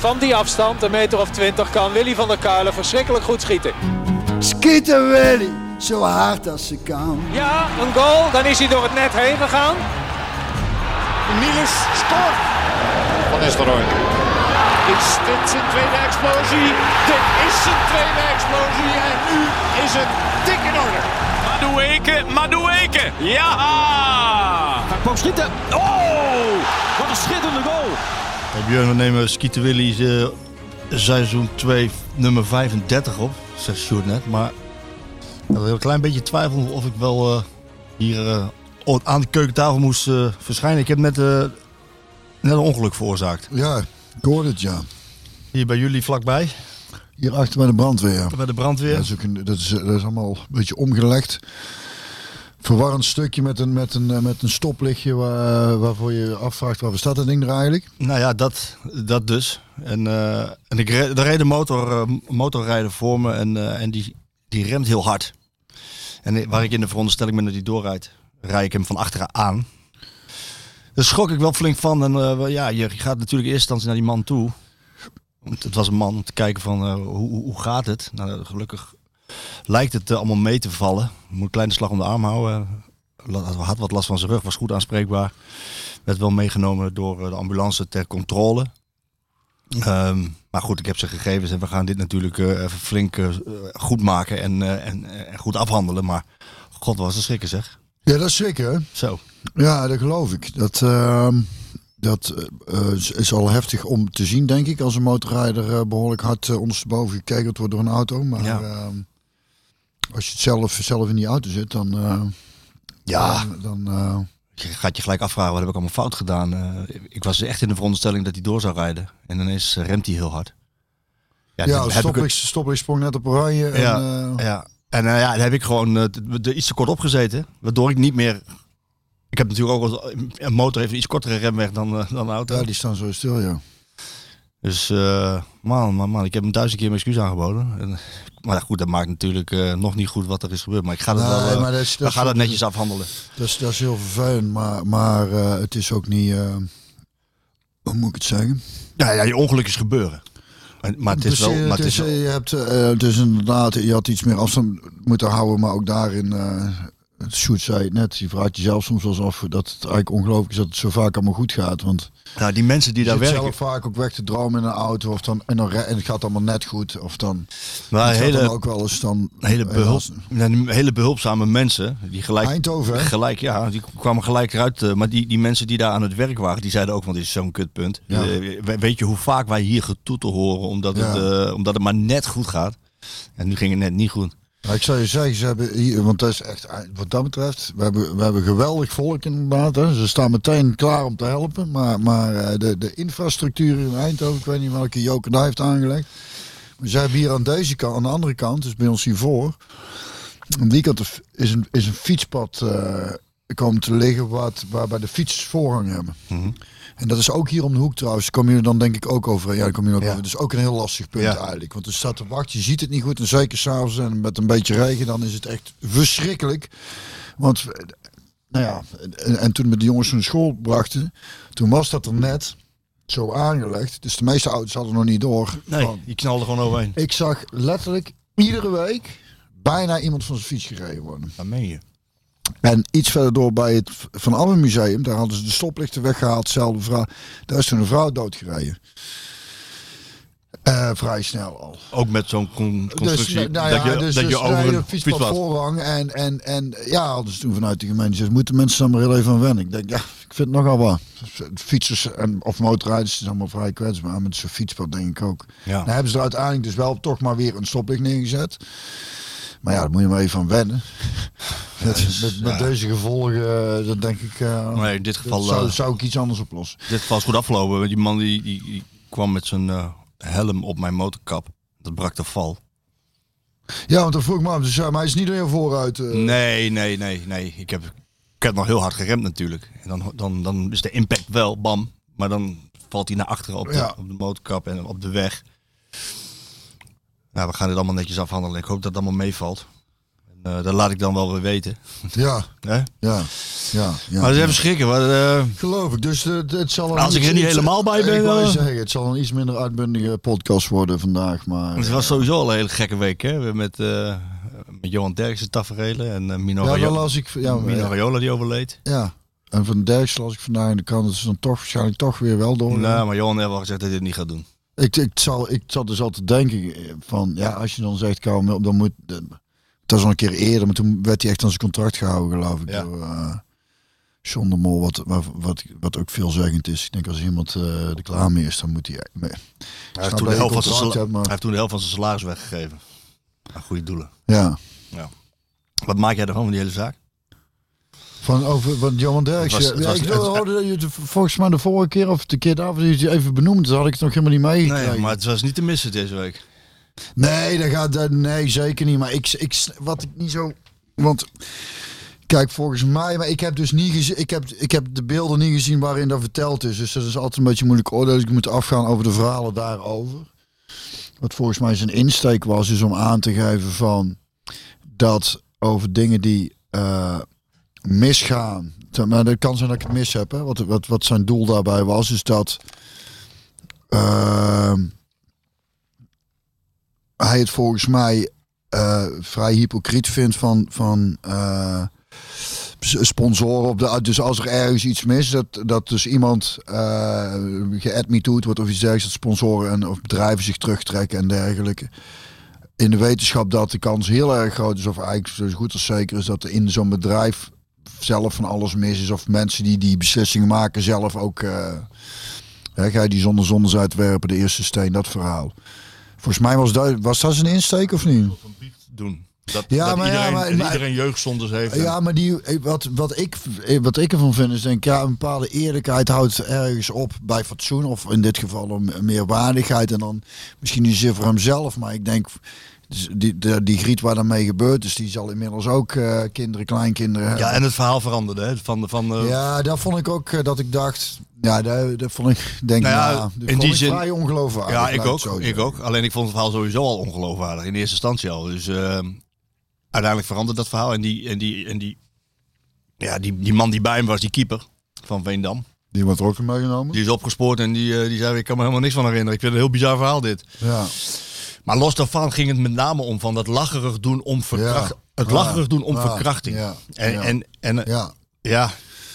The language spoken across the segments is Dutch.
Van die afstand, een meter of twintig, kan Willy van der Kuilen verschrikkelijk goed schieten. Schieten Willy, zo hard als ze kan. Ja, een goal, dan is hij door het net heen gegaan. Niels scoort. Van Nistelrooy. Is dit zijn tweede explosie? Dit is zijn tweede explosie en nu is het dik in orde. Madueke, Madueke, ja! Hij kwam schieten. Oh, wat een schitterende goal. Hey Björn, we nemen Skieten Willy's eh, seizoen 2 nummer 35 op, zegt Sjoerd net. Maar ik had een klein beetje twijfel of ik wel eh, hier eh, aan de keukentafel moest verschijnen. Ik heb net, net een ongeluk veroorzaakt. Ja, ik hoor het ja. Hier bij jullie vlakbij, Hier achter bij de brandweer. bij de brandweer. Dat is, ook een, dat, is, dat is allemaal een beetje omgelegd. Verwarrend stukje met een, met een, eh, met een stoplichtje waar, waarvoor je afvraagt waar staat dat ding er eigenlijk? Nou ja, dat, dat dus. En, eh, en ik re- er reed motor, eh, motorrijder voor me en, eh, en die, die remt heel hard. En waar ik in de veronderstelling ben dat hij doorrijdt, rijd ik hem van achteren aan. Daar schrok ik wel flink van. En eh, ja, je gaat natuurlijk in eerste instantie naar die man toe. Het was een man om te kijken van eh, hoe, hoe gaat het? Nou, gelukkig lijkt het eh, allemaal mee te vallen. Moet een kleine slag om de arm houden. Had wat last van zijn rug, was goed aanspreekbaar. Werd wel meegenomen door eh, de ambulance ter controle. Ehm, maar goed, ik heb ze gegevens en we gaan dit natuurlijk eh, even flink goed maken en, en, goed afhandelen. Maar god, was een schrikken zeg. Ja, dat is hè? Zo. Ja, dat geloof ik. Dat, ehm, dat is- al heftig om te zien, denk ik. Als een motorrijder eh, behoorlijk hard ondersteboven gekegeld wordt door een auto. Maar Ja. Als je het zelf, zelf in die auto zit, dan... eh, Ja. Dan, dan, eh, Je gaat je gelijk afvragen, wat heb ik allemaal fout gedaan? Eh, ik was echt in de veronderstelling dat hij door zou rijden. En ineens remt hij heel hard. ja, dat heb ik sprong net op oranje. En, Ja, Ja, en eh, ja, dan heb ik gewoon er iets te kort opgezeten. Waardoor ik niet meer... Ik heb natuurlijk ook wel... Een motor heeft een iets kortere remweg dan, dan een auto. ja, die staan zo stil, ja. Dus eh, man, man, man, ik heb hem duizend keer mijn excuus aangeboden. En, maar goed, dat maakt natuurlijk eh, nog niet goed wat er is gebeurd. Maar ik ga het Nee, wel, eh, maar dat is- dat het netjes afhandelen. Dat is, dat is heel vervelend, maar, maar het is ook niet... hoe moet ik het zeggen? Ja, ja, je ongeluk is gebeuren. Maar, maar het is Dus, wel... Maar het dus, is wel- eh, je hebt dus inderdaad, je had iets meer afstand moeten houden, maar ook daarin, het Sjoerd zei het net, je vraagt jezelf soms wel eens af dat het eigenlijk ongelooflijk is dat het zo vaak allemaal goed gaat. Want nou, die mensen die daar werken... zelf vaak ook weg te dromen in een auto of dan, en, dan, en het gaat allemaal net goed. Of dan, Maar hele, dan ook wel eens dan... hele, eh, behulp, hele behulpzame mensen, die gelijk... Eindhoven, hè? Gelijk, ja, die kwamen gelijk eruit. eh, Maar die, die mensen die daar aan het werk waren, die zeiden ook, want dit is zo'n kutpunt. Ja. Eh, we- weet je hoe vaak wij hier getoetel horen, omdat, Ja. het, eh, omdat het maar net goed gaat. En nu ging het net niet goed. Ja, ik zou je zeggen, ze hebben hier, want dat is echt, wat dat betreft, we hebben, we hebben geweldig volk inderdaad. Hè. Ze staan meteen klaar om te helpen, maar, maar eh, de, de infrastructuur in Eindhoven, ik weet niet welke Joker daar heeft aangelegd. Maar ze hebben hier aan deze kant, aan de andere kant, dus bij ons hiervoor, aan die kant is een, is een fietspad eh, komen te liggen wat, waarbij de fietsers voorrang hebben. Mhm. En dat is ook hier om de hoek trouwens. Kom je dan denk ik ook over. Ja, kom je ook Ja. over. Is ook een heel lastig punt Ja. eigenlijk. Want er staat te wachten. Je ziet het niet goed. En zeker s'avonds en met een beetje regen. Dan is het echt verschrikkelijk. Want, eh, nou ja. En, en toen we de jongens van school brachten. Toen was dat er net zo aangelegd. Dus de meeste auto's hadden nog niet door. Nee, Van- die knalde gewoon overheen. ik zag letterlijk iedere week bijna iemand van zijn fiets gereden worden. Dat meen je. En iets verder door bij het Van Allen Museum, daar hadden ze de stoplichten weggehaald. Zelfde vrouw. Daar is toen een vrouw doodgereden. Eh, vrij snel al. Ook met zo'n con- constructie. Dus, nou dat ja, je, dus, dat je dus, over nee, een fietspad voorrang. En, en, en ja, hadden ze toen vanuit de gemeente gezegd, moeten mensen dan maar heel even aan wennen. Ik denk, ja, ik vind het nogal wat. Fietsers en, of motorrijders zijn allemaal vrij kwetsbaar. Met zo'n fietspad denk ik ook. Ja. Dan hebben ze er uiteindelijk dus wel toch maar weer een stoplicht neergezet. Maar ja, daar moet je maar even aan wennen. Met, met, met ja. deze gevolgen, eh, dan denk ik, eh, Nee, in dit geval, dat zou, eh, zou ik iets anders oplossen. Dit geval is goed afgelopen. want Die man die, die, die kwam met zijn helm op mijn motorkap. Dat brak de val. Ja, want dan vroeg ik me af, dus, ja, maar hij is niet heel vooruit. eh. Nee, nee, nee, nee. Ik heb, ik heb nog heel hard geremd natuurlijk. En dan, dan, dan is de impact wel bam. Maar dan valt hij naar achteren op de, Ja. op de motorkap en op de weg. Nou, we gaan dit allemaal netjes afhandelen. Ik hoop dat het allemaal meevalt. En, Uh, dat laat ik dan wel weer weten. Ja, ja, ja. ja maar dat is even schrikken. Maar, uh, Geloof ik. Dus het, het zal als ik er niet helemaal bij ben. Ik wil zeggen, het zal een iets minder uitbundige podcast worden vandaag. Maar, het was sowieso al een hele gekke week. Hè? Met, met Johan Derksen taferelen en Mino, ja, Raiola, las ik, ja, Mino Raiola die overleed. Ja, en van Derksen las ik vandaag in de krant ze dan toch waarschijnlijk toch weer wel door. Nou, maar Johan heeft al gezegd dat hij het niet gaat doen. Ik, ik, zal, ik zat dus al te denken van, ja, als je dan zegt, Karel, dan moet... Dat was al een keer eerder, maar toen werd hij echt aan zijn contract gehouden, geloof ik. Ja. Door, uh, John de Mol, wat, wat, wat, ook veelzeggend is. Ik denk als iemand uh, er klaar mee is, dan moet hij... Nee. Hij heeft, toen de helft van zijn hebt, maar... hij heeft toen de helft van zijn salaris weggegeven. Aan goede doelen. Ja. ja. Wat maak jij ervan, van die hele zaak? Van over wat Johan Derksen. Ja, ik hoorde dat je volgens mij de vorige keer of de keer daarvoor je even benoemd. Dat had ik het nog helemaal niet meegekregen. Nee, maar het was niet te missen deze week. Nee, dat gaat, nee, zeker niet. Maar ik, ik, wat ik niet zo. Want kijk, volgens mij, maar ik heb dus niet gezien. Ik heb, ik heb de beelden niet gezien waarin dat verteld is. Dus dat is altijd een beetje moeilijk oordeel. Dus ik moet afgaan over de verhalen daarover. Wat volgens mij zijn insteek was, is om aan te geven van dat over dingen die uh, misgaan. Maar dat kan zijn dat ik het mis heb. Hè? Wat, wat, wat zijn doel daarbij was, is dat. Uh, hij het volgens mij uh, vrij hypocriet vindt van, van uh, sponsoren op de dus als er ergens iets mis dat dat dus iemand uh, geadmitoed wordt of iets dergelijks dat sponsoren en of bedrijven zich terugtrekken en dergelijke in de wetenschap dat de kans heel erg groot is of eigenlijk zo goed als zeker is dat er in zo'n bedrijf zelf van alles mis is of mensen die die beslissingen maken zelf ook uh, hè, ga je die zonder zondes uitwerpen de eerste steen dat verhaal Volgens mij was dat, was dat zijn insteek of niet? Doen. Dat, ja, dat maar, iedereen, ja, maar, iedereen jeugdzondes heeft. Ja, maar die, wat, wat, ik, wat ik ervan vind is denk ik, ja, een bepaalde eerlijkheid houdt ergens op bij fatsoen. Of in dit geval om meer waardigheid. En dan misschien niet zozeer voor hemzelf, maar ik denk die, die, die griet waar daarmee gebeurd is, die zal inmiddels ook uh, kinderen, kleinkinderen hebben. Ja, en het verhaal veranderde. Hè? Van, van, uh... Ja, dat vond ik ook uh, dat ik dacht. Ja, dat, dat vond ik denk nou ja, nou, in die zin vrij ongeloofwaardig. Ja, ik ook. Ik ook. Alleen ik vond het verhaal sowieso al ongeloofwaardig in eerste instantie al. Dus ehm, uiteindelijk veranderde dat verhaal en die en die en die ja, die, die man die bij hem was, die keeper van Veendam. Die wordt er ook meegenomen. Die is opgespoord en die, die zei: Ik kan me helemaal niks van herinneren. Ik vind het een heel bizar verhaal dit. Ja. Maar los daarvan ging het met name om van dat lacherig doen om verkracht, het lacherig doen om verkrachting. Ja. En, en, en ja. ja.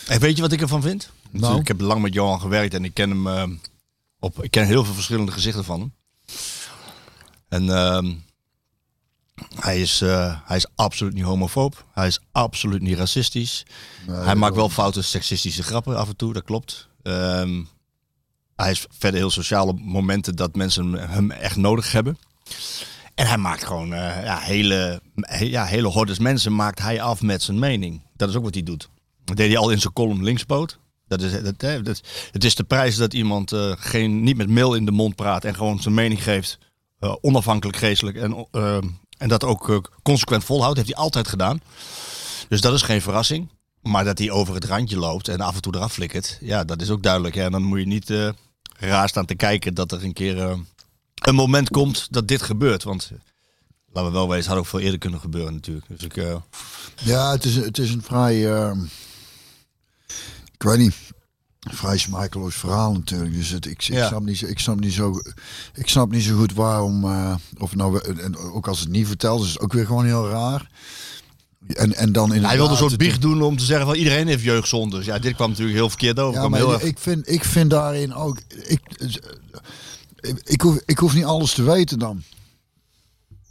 En weet je wat ik ervan vind? Nou. Ik heb lang met Johan gewerkt en ik ken hem uh, op. Ik ken heel veel verschillende gezichten van hem. En uh, hij, is, uh, hij is absoluut niet homofoob. Hij is absoluut niet racistisch. Nee, hij maakt wel foute seksistische grappen af en toe, dat klopt. Um, hij is verder heel sociaal op momenten dat mensen hem echt nodig hebben. En hij maakt gewoon uh, ja, hele, ja, hele hordes mensen maakt hij af met zijn mening. Dat is ook wat hij doet. Dat deed hij al in zijn column linkspoot. Dat is, dat, dat, het is de prijs dat iemand uh, geen, niet met mail in de mond praat en gewoon zijn mening geeft. Uh, onafhankelijk geestelijk. En, en dat ook consequent volhoudt. Heeft hij altijd gedaan. Dus dat is geen verrassing. Maar dat hij over het randje loopt en af en toe eraf flikkert. Ja, dat is ook duidelijk. Ja, dan moet je niet raar staan te kijken dat er een keer een moment komt dat dit gebeurt. Want laten we wel wezen, had ook veel eerder kunnen gebeuren natuurlijk. Dus ik, uh... Ja, het is, het is een vrij, uh, ik weet niet, vrij smakeloos verhaal natuurlijk. Dus het, ik, ik, Ja. snap niet, zo- ik, snap niet zo, ik snap niet zo goed waarom, eh, of nou, en ook als het niet verteld is, is het ook weer gewoon heel raar. En, en dan in Hij wilde een soort biecht doen om te zeggen van iedereen heeft jeugdzondes. Ja, dit kwam natuurlijk heel verkeerd over. Ja, maar heel ik, vind, ik vind daarin ook. Ik, ik, hoef, ik hoef niet alles te weten dan.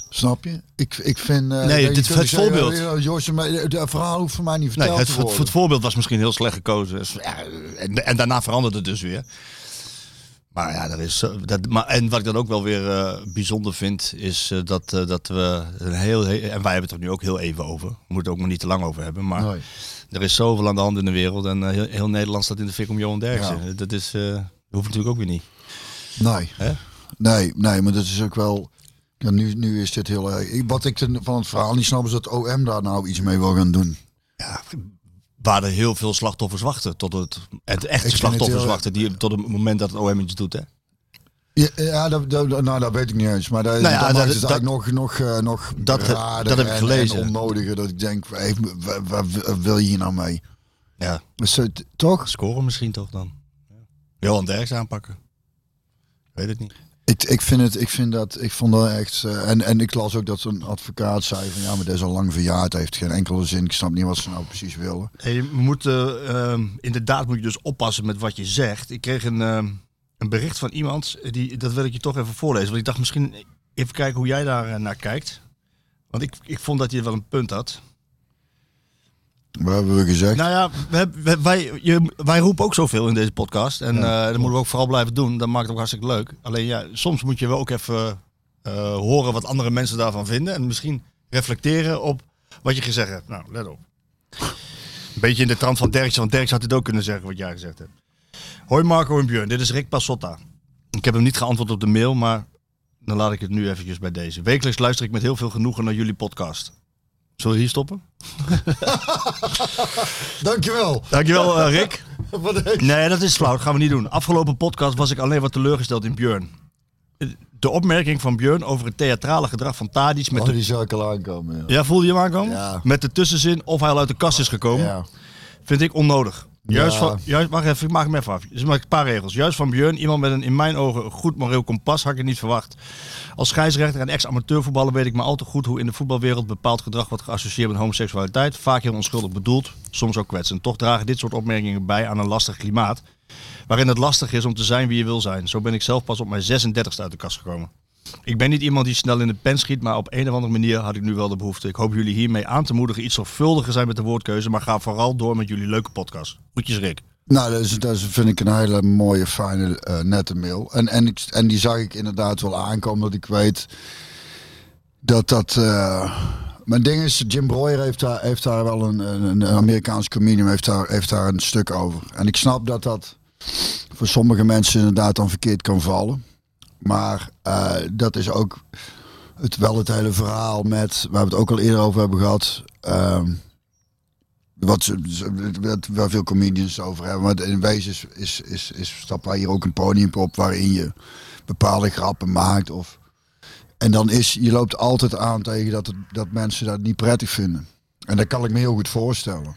Snap je? Ik, ik vind. eh, Nee, dit- het zeggen, voorbeeld. ja, Josje, maar het verhaal hoeft voor mij niet Nee, verteld het, te het, worden. het voorbeeld was misschien heel slecht gekozen. Ja, en, en daarna veranderde het dus weer. Maar ja, dat is, dat, maar, en wat ik dan ook wel weer eh, bijzonder vind, is eh, dat, eh, dat we een heel, en wij hebben het er nu ook heel even over. We moeten het ook maar niet te lang over hebben. Maar Nee. er is zoveel aan de hand in de wereld en eh, heel, heel Nederland staat in de fik om Johan Derksen. Dat is, eh, hoeft natuurlijk ook weer niet. Nee. Hè? Nee, nee, maar dat is ook wel. Ja, nu, nu is dit heel erg. Wat ik van het verhaal niet snap, is dat OM daar nou iets mee wil gaan doen. Ja, waar er heel veel slachtoffers wachten tot het, het echte slachtoffers wachten die tot het moment dat het OM iets doet. Hè? Ja, ja dat, dat- nou, dat weet ik niet eens. Maar dat, Nou ja, dat, maakt dat- het dat- eigenlijk nog, nog, eh, nog Dat- dat heb ik en- gelezen. En onnodige. Dat ik denk, hey, wat, wil je hier nou mee? Ja, Is het, toch? scoren misschien toch dan. Ja. Johan Derks aanpakken. Weet het niet. Ik, ik, vind het, ik vind dat, ik vond dat echt. eh, en, en ik las ook dat een advocaat zei van ja, maar dat is al lang verjaard, heeft geen enkele zin. Ik snap niet wat ze nou precies willen. Hey, je moet, eh, ehm, inderdaad moet je dus oppassen met wat je zegt. Ik kreeg een, ehm, een bericht van iemand, die, dat wil ik je toch even voorlezen. Want ik dacht misschien even kijken hoe jij daar eh, naar kijkt. Want ik, ik vond dat je wel een punt had. Wat hebben we gezegd? Nou ja, wij, je, wij roepen ook zoveel in deze podcast. En eh, dat moeten we ook vooral blijven doen. Dat maakt het ook hartstikke leuk. Alleen ja, soms moet je wel ook even eh, horen wat andere mensen daarvan vinden. En misschien reflecteren op wat je gezegd hebt. Nou, let op. Een beetje in de trant van Derksen. Want Derks had dit ook kunnen zeggen wat jij gezegd hebt. Hoi Marco en Björn, dit is Rick Passotta. Ik heb hem niet geantwoord op de mail, maar dan laat ik het nu eventjes bij deze. Wekelijks luister ik met heel veel genoegen naar jullie podcast. Zullen we hier stoppen? Dankjewel. Dankjewel eh, Rick. Nee, dat is flauw. Dat gaan we niet doen. Afgelopen podcast was ik alleen wat teleurgesteld in Björn. De opmerking van Björn over het theatrale gedrag van Tadic met Oh, de... die zou ik al aankomen. Ja. Ja, voelde je hem aankomen? Ja. Met de tussenzin of hij al uit de kast is gekomen. Ja. Vind ik onnodig. Juist Ja. van, juist, wacht even, ik maak hem even af. Dus maar een paar regels. Juist van Björn, iemand met een in mijn ogen goed moreel kompas, had ik het niet verwacht. Als scheidsrechter en ex-amateurvoetballer weet ik maar al te goed hoe in de voetbalwereld bepaald gedrag wordt geassocieerd met homoseksualiteit. Vaak heel onschuldig bedoeld, soms ook kwetsend. Toch dragen dit soort opmerkingen bij aan een lastig klimaat. Waarin het lastig is om te zijn wie je wil zijn. Zo ben ik zelf pas op mijn 36e uit de kast gekomen. Ik ben niet iemand die snel in de pen schiet, maar op een of andere manier had ik nu wel de behoefte. Ik hoop jullie hiermee aan te moedigen iets zorgvuldiger zijn met de woordkeuze, maar ga vooral door met jullie leuke podcast. Groetjes Rick. Nou, dat, is, dat vind ik een hele mooie, fijne, eh, nette mail. En, en, ik, en die zag ik inderdaad wel aankomen, dat ik weet dat dat... eh, mijn ding is, Jim Breuer heeft daar, heeft daar wel een, een, een Amerikaans comedian heeft daar, heeft daar een stuk over. En ik snap dat dat voor sommige mensen inderdaad dan verkeerd kan vallen. Maar eh, dat is ook het, wel het hele verhaal met, waar we het ook al eerder over hebben gehad. ehm, wat, wat, veel comedians over hebben. Maar in wezen is, is, is, is stappen wij hier ook een podium op waarin je bepaalde grappen maakt. Of, en dan is, je loopt altijd aan tegen dat, dat mensen dat niet prettig vinden. En dat kan ik me heel goed voorstellen.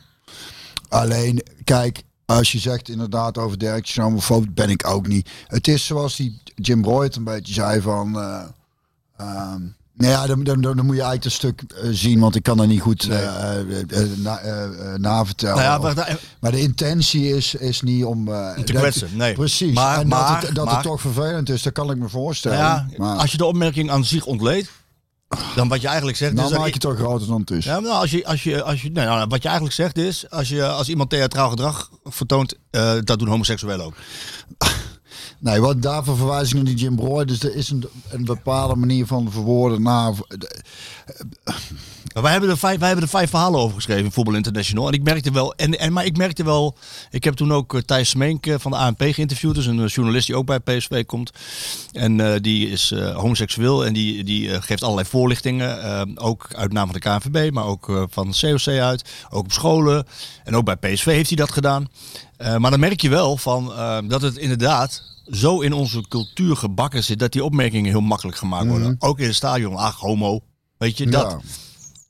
Alleen, kijk, als je zegt inderdaad over Dirk homofoob, ben ik ook niet. Het is zoals die Jim Broyd een beetje zei van... ehm, nou ja, dan, dan, dan moet je eigenlijk het stuk eh, zien, want ik kan dat niet goed eh, eh, na, navertellen. Nou ja, Of- maar de intentie is, is niet om... te kwetsen, nee. Precies. Maar- en maar- dat, het, dat maar- het toch vervelend is, dat kan ik me voorstellen. ja, maar als je de opmerking aan zich ontleedt, dan wat je eigenlijk zegt nou is... dat maak je toch groter dan het is. Ja, nou, als je, als je, als je, nee, nou, wat je eigenlijk zegt is, als, je, als iemand theatraal gedrag vertoont, eh, dat doen homoseksuelen ook. Nee, wat daarvoor verwijs ik naar die Jim Broy. Dus er is een, een bepaalde manier van verwoorden naar... Wij hebben, er vijf, wij hebben er vijf verhalen over geschreven in Voetbal International. En ik merkte wel, en, en, maar ik merkte wel, ik heb toen ook eh, Thijs Smeenk eh, van de ANP geïnterviewd. Dus een eh, journalist die ook bij PSV komt. En die is homoseksueel en die, die geeft allerlei voorlichtingen. ook uit naam van de KNVB, maar ook van COC uit. Ook op scholen. En ook bij PSV heeft hij dat gedaan. Maar dan merk je wel van, dat het inderdaad zo in onze cultuur gebakken zit dat die opmerkingen heel makkelijk gemaakt worden. Ook in het stadion, ach homo. Weet je, dat. Ja.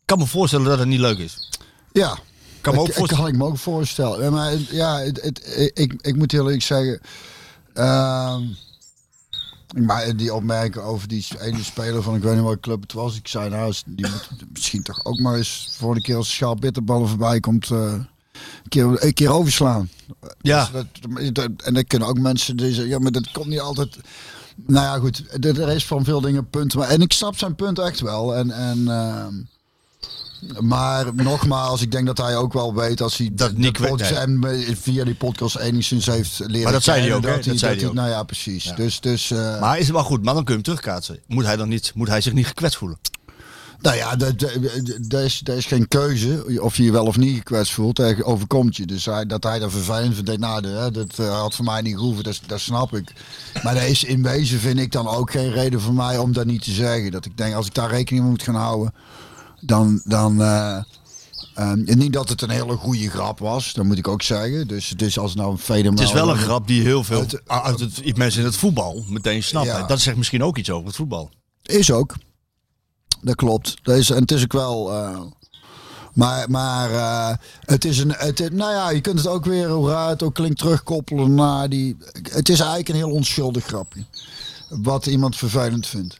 Kan me voorstellen dat het niet leuk is. Ja, Kan me ook voorstellen. kan ik me ook voorstellen. Ja, Maar het- ja, het, het, ik, ik moet heel eerlijk zeggen. ehm, maar die opmerking over die ene speler van ik weet niet welke club het was. Ik zei nou, die moet misschien toch ook maar eens voor de keer als schaal bitterballen voorbij komt. eh, een, keer, een keer overslaan. Ja. Dus dat, en dan kunnen ook mensen die zeggen, ja, maar dat komt niet altijd. Nou ja, goed, er er is van veel dingen punten. Maar, en ik snap zijn punt echt wel. En, en ehm, maar nogmaals, ik denk dat hij ook wel weet als hij Dat niet podcast nee. en via die podcast enigszins heeft leren Maar dat zei hij ook? Dat Dat zei hij ook. Nou ja, precies. Dus, dus eh, Maar is het wel goed, maar dan kun je hem terugkaatsen. Moet hij dan niet, moet hij zich niet gekwetst voelen? nou ja, dat is, is geen keuze of je je wel of niet gekwetst voelt. Dat overkomt je. Dus hij, dat hij dat vervelend vindt, denk, nou, dat, dat eh, had voor mij niet gehoeven. Dat, dat snap ik. Maar dat is in wezen vind ik dan ook geen reden voor mij om dat niet te zeggen. Dat ik denk, als ik daar rekening mee moet gaan houden, dan, dan, eh, Ehm, niet dat het een hele goede grap was, dat moet ik ook zeggen. Dus het is als nou een Het is wel een grap die heel veel uit het, mensen in het voetbal meteen snappen. Ja. Dat zegt misschien ook iets over het voetbal. Is ook. Dat klopt. Dat is, en het is ook wel. eh, maar maar eh, het is een. Het, nou ja, je kunt het ook weer, hoe raar het ook klinkt, terugkoppelen naar die. Het is eigenlijk een heel onschuldig grapje. Wat iemand vervelend vindt.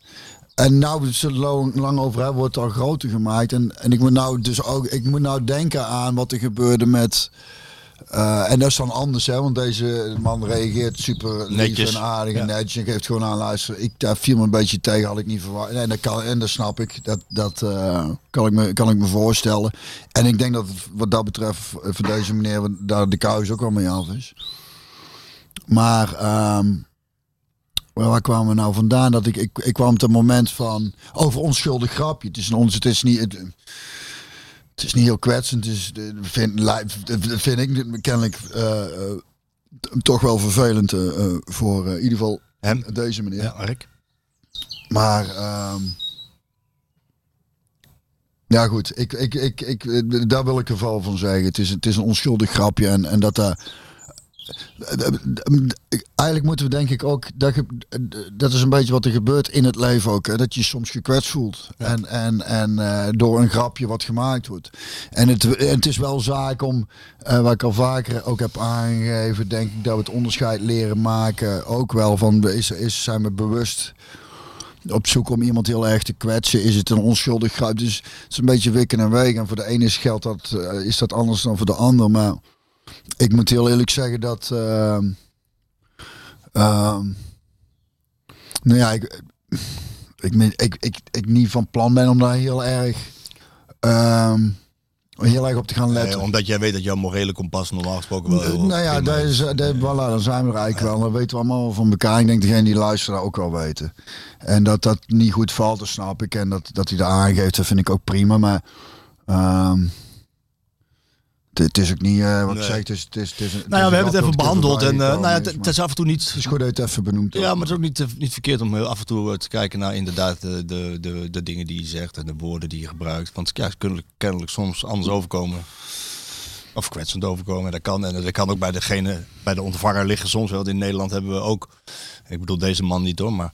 En nou we het er lang, lang over hebben, wordt het al groter gemaakt. En, en ik moet nou dus ook. Ik moet nou denken aan wat er gebeurde met. eh, en dat is dan anders, hè? Want deze man reageert super lief Netjes. en aardig en Ja. netjes. En geeft gewoon aan, luister, ik, daar viel me een beetje tegen, had ik niet verwacht. En dat, kan, en dat snap ik, dat, dat eh, kan, ik me, kan ik me voorstellen. En ik denk dat wat dat betreft voor voor deze meneer daar de kous ook wel mee af is. Maar ehm, waar waar kwamen we nou vandaan? Dat ik, ik, ik kwam op het moment van over onschuldig grapje. Het is, een ons, het is niet... Het, het is niet heel kwetsend. Het is, vind, vind ik kennelijk eh, eh, toch wel vervelend eh, voor in ieder geval Hem? deze meneer. Ja, Rick. Maar ehm, ja goed, ik, ik, ik, ik, daar wil ik er van zeggen. Het is, het is een onschuldig grapje en, en dat daar... Eigenlijk moeten we denk ik ook, dat, dat is een beetje wat er gebeurt in het leven ook. Hè? Dat je je soms gekwetst voelt. En, en, en eh, door een grapje wat gemaakt wordt. En het, het is wel zaak om, eh, wat ik al vaker ook heb aangegeven, denk ik dat we het onderscheid leren maken. Ook wel van, is, is, zijn we bewust op zoek om iemand heel erg te kwetsen? Is het een onschuldig grap? Dus het is een beetje wikken en wegen. En voor de ene is geldt dat, eh, is dat anders dan voor de ander. Maar ik moet heel eerlijk zeggen dat... ehm, ehm, nou ja, ik, ik, ik, ik, ik niet van plan ben om daar heel erg... ehm, heel erg op te gaan letten. Omdat jij weet dat jouw morele kompas normaal gesproken wel heel Nou ja, is, dat, voilà, dan zijn we er eigenlijk wel. Dat weten we allemaal van elkaar. Ik denk degene die luisteren ook wel weten. En dat dat niet goed valt, dat snap ik. En dat, dat hij dat aangeeft, dat vind ik ook prima. Maar ehm, het, het is ook niet eh, wat Nee. ik zeg. Het is, het is, het is, Nou ja, we hebben het even behandeld. En eh, nou ja, het, het het is af en toe niet... is goed dat je het even benoemd Ja, maar het is ook niet, eh, niet verkeerd om heel af en toe te kijken naar inderdaad de, de, de, de dingen die je zegt en de woorden die je gebruikt. Want ja, ze kunnen kennelijk soms anders overkomen. Of kwetsend overkomen. En dat kan. En dat kan ook bij degene, bij de ontvanger liggen soms wel. In Nederland hebben we ook. Ik bedoel deze man niet hoor, maar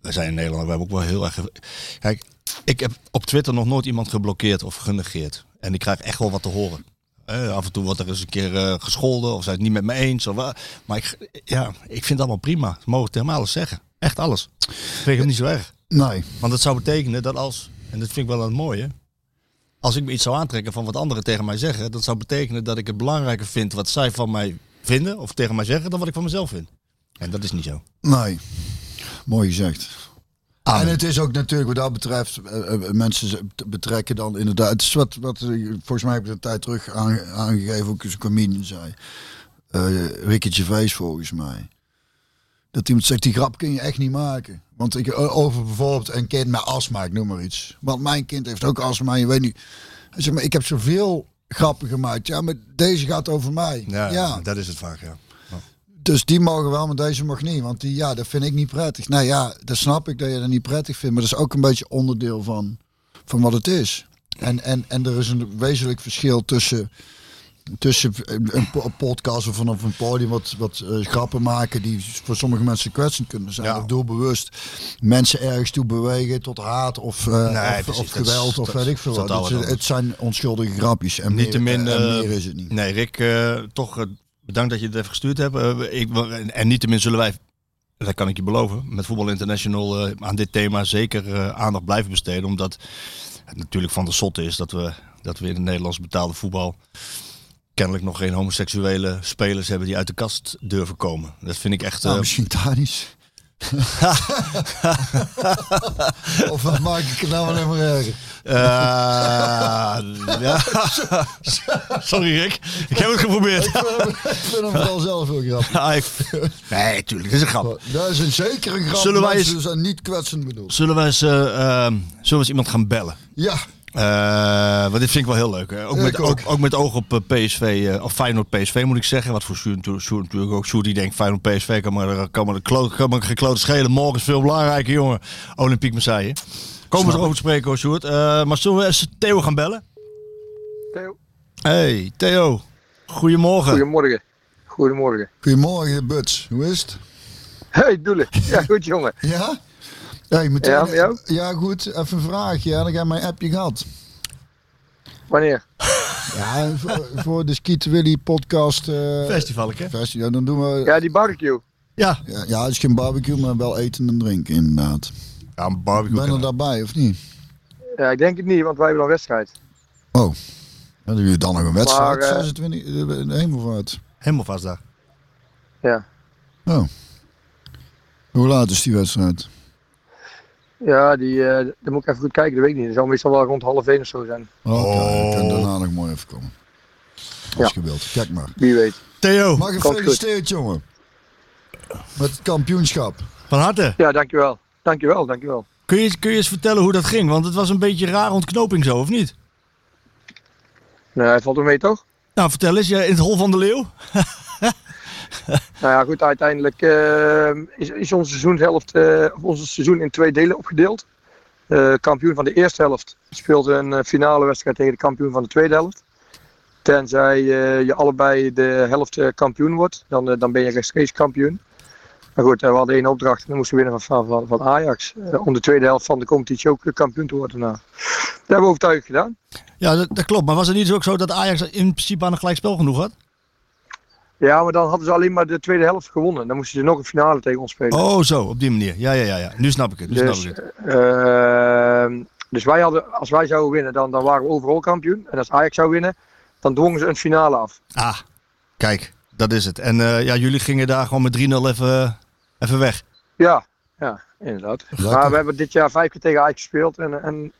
wij zijn in Nederland. We hebben ook wel heel erg. Kijk, ik heb op Twitter nog nooit iemand geblokkeerd of genegeerd. En ik krijg echt wel wat te horen. Af en toe wordt er eens een keer eh, gescholden of zijn het niet met me eens. Of, wa- maar ik, ja, ik vind het allemaal prima. Ze mogen tegen mij alles zeggen. Echt alles. Ik vind het niet zo erg. Nee. Want dat zou betekenen dat als, en dat vind ik wel een mooie, als ik me iets zou aantrekken van wat anderen tegen mij zeggen, dat zou betekenen dat ik het belangrijker vind wat zij van mij vinden of tegen mij zeggen dan wat ik van mezelf vind. En dat is niet zo. Nee. Mooi gezegd. En het is ook natuurlijk wat dat betreft, eh, eh, mensen betrekken dan inderdaad. Het is wat, wat eh, volgens mij heb ik een tijd terug aange- aangegeven, ook eens een comedian zei. Eh Ricky Gervais volgens mij. Dat iemand zegt, die grap kun je echt niet maken. Want ik, over bijvoorbeeld een kind met astma, ik noem maar iets. Want mijn kind heeft ook astma, je weet niet. Hij zegt, maar ik heb zoveel grappen gemaakt. Ja, maar deze gaat over mij. Ja, ja. dat is het vaak, ja. Dus die mogen wel, maar deze mag niet. Want die, ja, dat vind ik niet prettig. Nou ja, dat snap ik dat je dat niet prettig vindt. Maar dat is ook een beetje onderdeel van, van wat het is. En, en, en er is een wezenlijk verschil tussen, tussen een po- podcast of vanaf een podium wat, wat eh, grappen maken die voor sommige mensen kwetsend kunnen zijn. Ja. Of doelbewust mensen ergens toe bewegen tot haat of, eh, Nee, of, precies. of Dat is- geweld of dat weet ik veel totaal Het, zijn onschuldige grapjes. En meer, Niettemin, en meer is het niet. Nee, Rick, eh, toch bedankt dat je het even gestuurd hebt. Eh, ik, en, niettemin zullen wij, dat kan ik je beloven, met Voetbal International eh, aan dit thema zeker eh, aandacht blijven besteden. Omdat het natuurlijk van de zotte is dat we, dat we in het Nederlands betaalde voetbal kennelijk nog geen homoseksuele spelers hebben die uit de kast durven komen. Dat vind ik echt... Nou, misschien. of maak ik het nou alleen maar erger? eh, ja. Sorry Rick, ik heb het geprobeerd. ik vind hem vooral zelf. Ja, ik- nee, tuurlijk, is een grap. Dat is een zekere grap. Zullen wij eens- zijn niet kwetsend bedoeld. Zullen we eens, eh, ehm, zullen we eens iemand gaan bellen? Ja, Eh, want dit vind ik wel heel leuk. Hè? Ook, met, ook. ook. Ook, met oog op eh, PSV, eh, of Feyenoord PSV moet ik zeggen. Wat voor Sjoerd natuurlijk- ook. Sjoerd die denkt Feyenoord PSV kan maar, kan maar, de kloot, kan maar gekloot schelen. Morgen is veel belangrijker, jongen. Olympique Marseille. Komen we erover te spreken hoor, Sjoerd. Eh, maar zullen we eens Theo gaan bellen? Theo. Hey, Theo. Goedemorgen. Goedemorgen. Goedemorgen. Goedemorgen, Buts. Hoe is het? Hey, Doele. Ja, goed jongen. Ja? Hey, meteen, Ja, met jou? ja, goed. Even een vraagje. Ja, dan heb mijn appje gehad. Wanneer? Ja, voor, voor de Skeet Willy podcast. eh Festival, hè? festival. Dan doen we... Ja, die barbecue. Ja. Ja, ja, het is geen barbecue, maar wel eten en drinken, inderdaad. Ja, een barbecue. Ben je kan- daarbij, of niet? Ja, ik denk het niet, want wij hebben dan wedstrijd. Oh. Dan doen jullie dan nog een wedstrijd. Maar, eh, 26, eh, de hemelvaart. Hemelvastdag. Ja. Oh. Hoe laat is die wedstrijd? Ja, die, eh daar moet ik even goed kijken, dat weet ik niet. Dat zal meestal wel rond half één of zo zijn. Oké, Oh. dan kan je daarna nog mooi even komen. Als je wilt. Kijk maar. Wie weet. Theo, Mag gefeliciteerd, jongen. Met het kampioenschap. van harte. Ja, dankjewel. Dankjewel, dankjewel. Kun je, kun je eens vertellen hoe dat ging? Want het was een beetje een rare ontknoping zo, of niet? Nee, het valt er mee toch? Nou, vertel eens, jij in het hol van de leeuw? Nou ja, goed, uiteindelijk eh, is, is onze seizoenshelft, eh, onze seizoen in twee delen opgedeeld. De kampioen van de eerste helft speelt een eh, finale wedstrijd tegen de kampioen van de tweede helft. Tenzij eh, je allebei de helft eh, kampioen wordt, dan, eh, dan ben je rechtstreeks kampioen. Maar goed, eh, we hadden één opdracht en dan moesten we winnen van, van, van Ajax. eh, om de tweede helft van de competitie ook eh, kampioen te worden. Nou, dat hebben we overtuigend gedaan. Ja, dat, dat klopt. Maar was het niet ook zo dat Ajax in principe aan een gelijkspel genoeg had? Ja, maar dan hadden ze alleen maar de tweede helft gewonnen. Dan moesten ze nog een finale tegen ons spelen. Oh, zo, op die manier. Ja, ja, ja. ja. Nu snap ik het. Nu Dus, snap ik het. Ehm, dus wij hadden, als wij zouden winnen, dan, dan waren we overal kampioen. En als Ajax zou winnen, dan dwongen ze een finale af. Ah, kijk, dat is het. En eh, ja, jullie gingen daar gewoon met 3-0 even, even weg. Ja, ja inderdaad. Lekker. Maar we hebben dit jaar vijf keer tegen Ajax gespeeld. En, en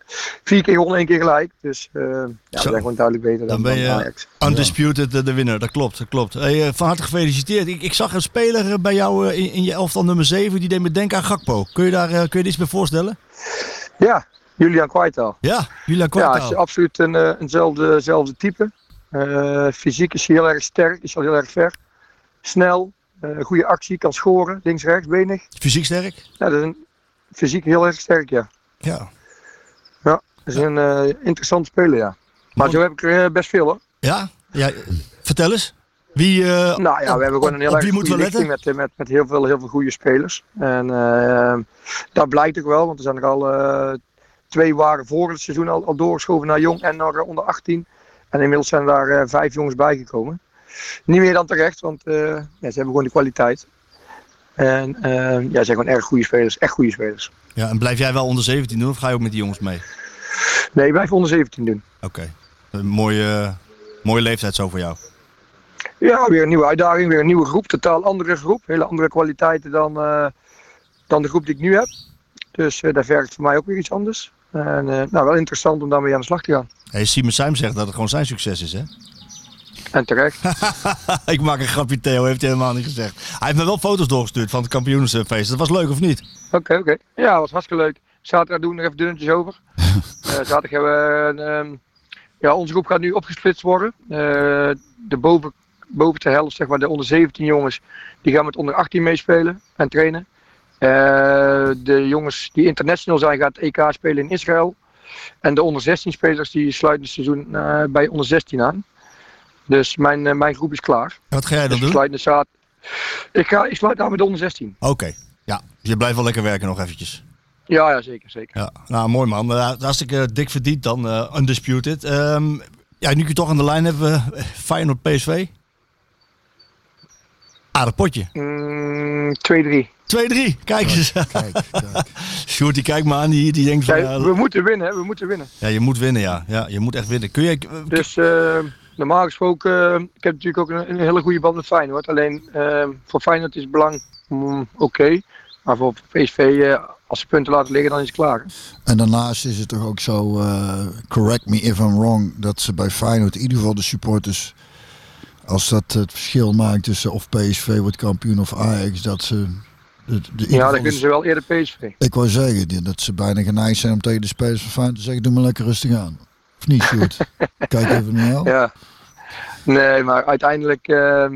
vier keer gewonnen, één keer gelijk. Dus eh, ja, we zijn gewoon duidelijk beter dan, Dan ben je dan Ajax. undisputed eh, de winnaar. Dat klopt, dat klopt. Hey, eh, van harte gefeliciteerd. Ik, ik zag een speler bij jou in, in je elftal nummer 7. Die deed me denken aan Gakpo. Kun je daar kun je er iets bij voorstellen? Ja, Julian Kwijtaal. Ja, Julia Ja, Kwartaal. is absoluut een, eenzelfde, type. Fysiek is hij heel erg sterk, is al heel erg ver. Snel, goede actie, kan scoren, links, rechts, benig. Fysiek sterk? Ja, dat is een, fysiek heel erg sterk, ja. Ja. Dat is een eh interessant speler, ja. Maar zo heb ik er eh, best veel hoor. Ja? ja eh, vertel eens. Wie, eh, Nou ja, we hebben gewoon een heel erg goede richting met, met, met heel, veel, heel veel goede spelers. En eh, dat blijkt ook wel, want er zijn er al eh, twee waren voor het seizoen al, al doorgeschoven naar jong en naar eh, onder 18. En inmiddels zijn daar eh, vijf jongens bijgekomen. Niet meer dan terecht, want eh, ja, ze hebben gewoon de kwaliteit. En eh, ja, ze zijn gewoon erg goede spelers, echt goede spelers. ja, en blijf jij wel onder 17 doen of ga je ook met die jongens mee? Nee, ik blijf onder 17 doen. Oké. Een mooie, mooie leeftijd zo voor jou. Ja, weer een nieuwe uitdaging, weer een nieuwe groep, totaal andere groep. Hele andere kwaliteiten dan, eh, dan de groep die ik nu heb. Dus eh, daar vergt voor mij ook weer iets anders. En nou, wel interessant om daarmee aan de slag te gaan. Hey, Simon Sijm zegt dat het gewoon zijn succes is, hè? En terecht. ik maak een grapje, Theo, heeft hij helemaal niet gezegd. Hij heeft me wel foto's doorgestuurd van het kampioensfeest. Dat was leuk, of niet? Oké, oké. Ja, was hartstikke leuk. Zaterdag doen we nog even dunnetjes over. Eh, zaterdag hebben we... een, ehm, ja, onze groep gaat nu opgesplitst worden. Eh, de boven, bovenste helft, zeg maar, de onder 17 jongens, die gaan met onder 18 meespelen en trainen. Eh, de jongens die international zijn, gaan het EK spelen in Israël. En de onder 16 spelers die sluiten het seizoen bij onder 16 aan. Dus mijn, eh, mijn groep is klaar. En wat ga jij dan Dus doen? de zaad... ik, ga, ik sluit aan met de onder 16. Oké, ja. Dus je blijft wel lekker werken nog eventjes. Ja, ja zeker, zeker. Ja, nou mooi man. Uh, hartstikke dik verdiend dan, uh, undisputed. Um, ja, nu ik je toch aan de lijn hebben, uh, Feyenoord PSV. Aardig potje. Mm, 2-3. 2-3, kijk eens. Kijk, kijk. Sjoerd, die kijkt me aan, die, die denkt van... Ja, we moeten winnen, hè? we moeten winnen. Ja, je moet winnen, ja. ja je moet echt winnen. Kun je... Dus uh, normaal gesproken, ik heb natuurlijk ook een, een, hele goede band met Feyenoord. Alleen uh, voor Feyenoord is het belang mm, oké. Okay. Maar voor PSV, uh, als ze punten laten liggen, dan is het klaar. En daarnaast is het toch ook zo, uh, correct me if I'm wrong, dat ze bij Feyenoord in ieder geval de supporters, als dat het verschil maakt tussen of PSV wordt kampioen of Ajax, dat ze... De, de ja, dan kunnen ze wel eerder PSV. Ik wou zeggen, dat ze bijna geneigd zijn om tegen de spelers van Feyenoord te zeggen, doe maar lekker rustig aan. Of niet, Sjoerd? Kijk even naar jou. Ja. Nee, maar uiteindelijk uh,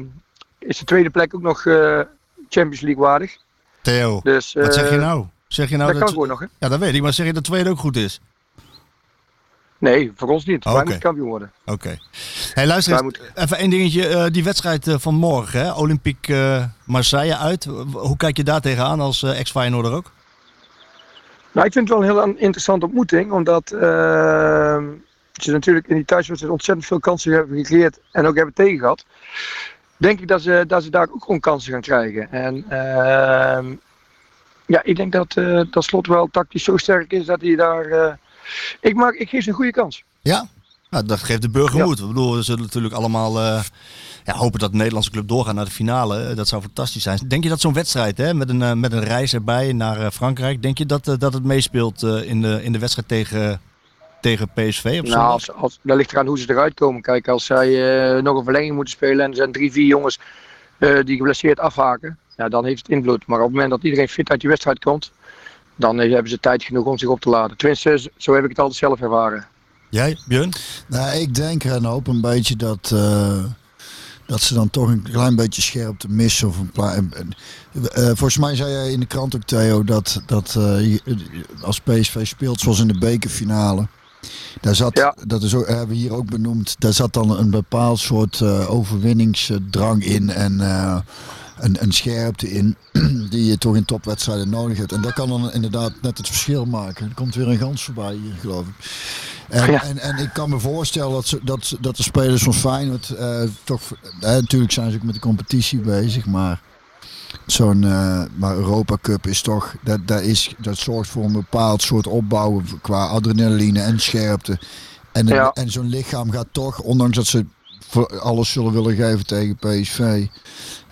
is de tweede plek ook nog uh, Champions League waardig. Theo, dus, uh, wat zeg je nou? Zeg je nou dat, dat kan gewoon nog, hè? Ja, dat weet ik, maar zeg je dat de tweede ook goed is? Nee, voor ons niet. Wij Oké. moeten kampioen worden. Oké. Hey, luister Wij eens, moeten- even één dingetje. eh, die wedstrijd eh, van morgen, hè? Olympique eh, Marseille uit. Hoe kijk je daar tegenaan als eh, ex-Feyenoorder ook? Nou, ik vind het wel een heel een interessante ontmoeting, omdat ehm, ze natuurlijk in die thuiswedstrijd ontzettend veel kansen hebben gecreëerd en ook hebben tegen gehad. Denk ik dat ze, dat ze daar ook gewoon kansen gaan krijgen. En ehm, ja, ik denk dat, eh, dat Slot wel tactisch zo sterk is dat hij daar... eh, ik, maak, ik geef ze een goede kans. Ja? Nou, dat geeft de burger Ja. moed. Ik bedoel, we zullen natuurlijk allemaal eh, ja, hopen dat de Nederlandse club doorgaat naar de finale. Dat zou fantastisch zijn. Denk je dat zo'n wedstrijd, hè, met, een, met een reis erbij naar Frankrijk, denk je dat, dat het meespeelt in, de, in de wedstrijd tegen, tegen PSV? Op Nou, als, als, dat ligt eraan hoe ze eruit komen. Kijk, als zij eh, nog een verlenging moeten spelen en er zijn drie, vier jongens eh, die geblesseerd afhaken, ja, dan heeft het invloed. Maar op het moment dat iedereen fit uit die wedstrijd komt, dan eh, hebben ze tijd genoeg om zich op te laden. Tenminste, zo- heb ik het altijd zelf ervaren. Jij, Björn? Nou, ik denk en hoop een beetje dat, eh, dat ze dan toch een klein beetje scherpte missen. Of een eh, volgens mij zei jij in de krant ook, Theo, dat, dat eh, als PSV speelt zoals in de bekerfinale. Daar zat, Ja. dat is ook, hebben we hier ook benoemd, daar zat dan een bepaald soort eh, overwinningsdrang in en eh, een, een scherpte in die je toch in topwedstrijden nodig hebt. En dat kan dan inderdaad net het verschil maken. Er komt weer een gans voorbij hier, geloof ik. En, Ja. en, en ik kan me voorstellen dat, ze, dat, dat de spelers van Feyenoord eh, toch... eh, natuurlijk zijn ze ook met de competitie bezig, maar... Zo'n eh, maar Europa Cup is toch, dat, dat, is, dat zorgt voor een bepaald soort opbouwen qua adrenaline en scherpte. En, Ja. en zo'n lichaam gaat toch, ondanks dat ze voor alles zullen willen geven tegen PSV,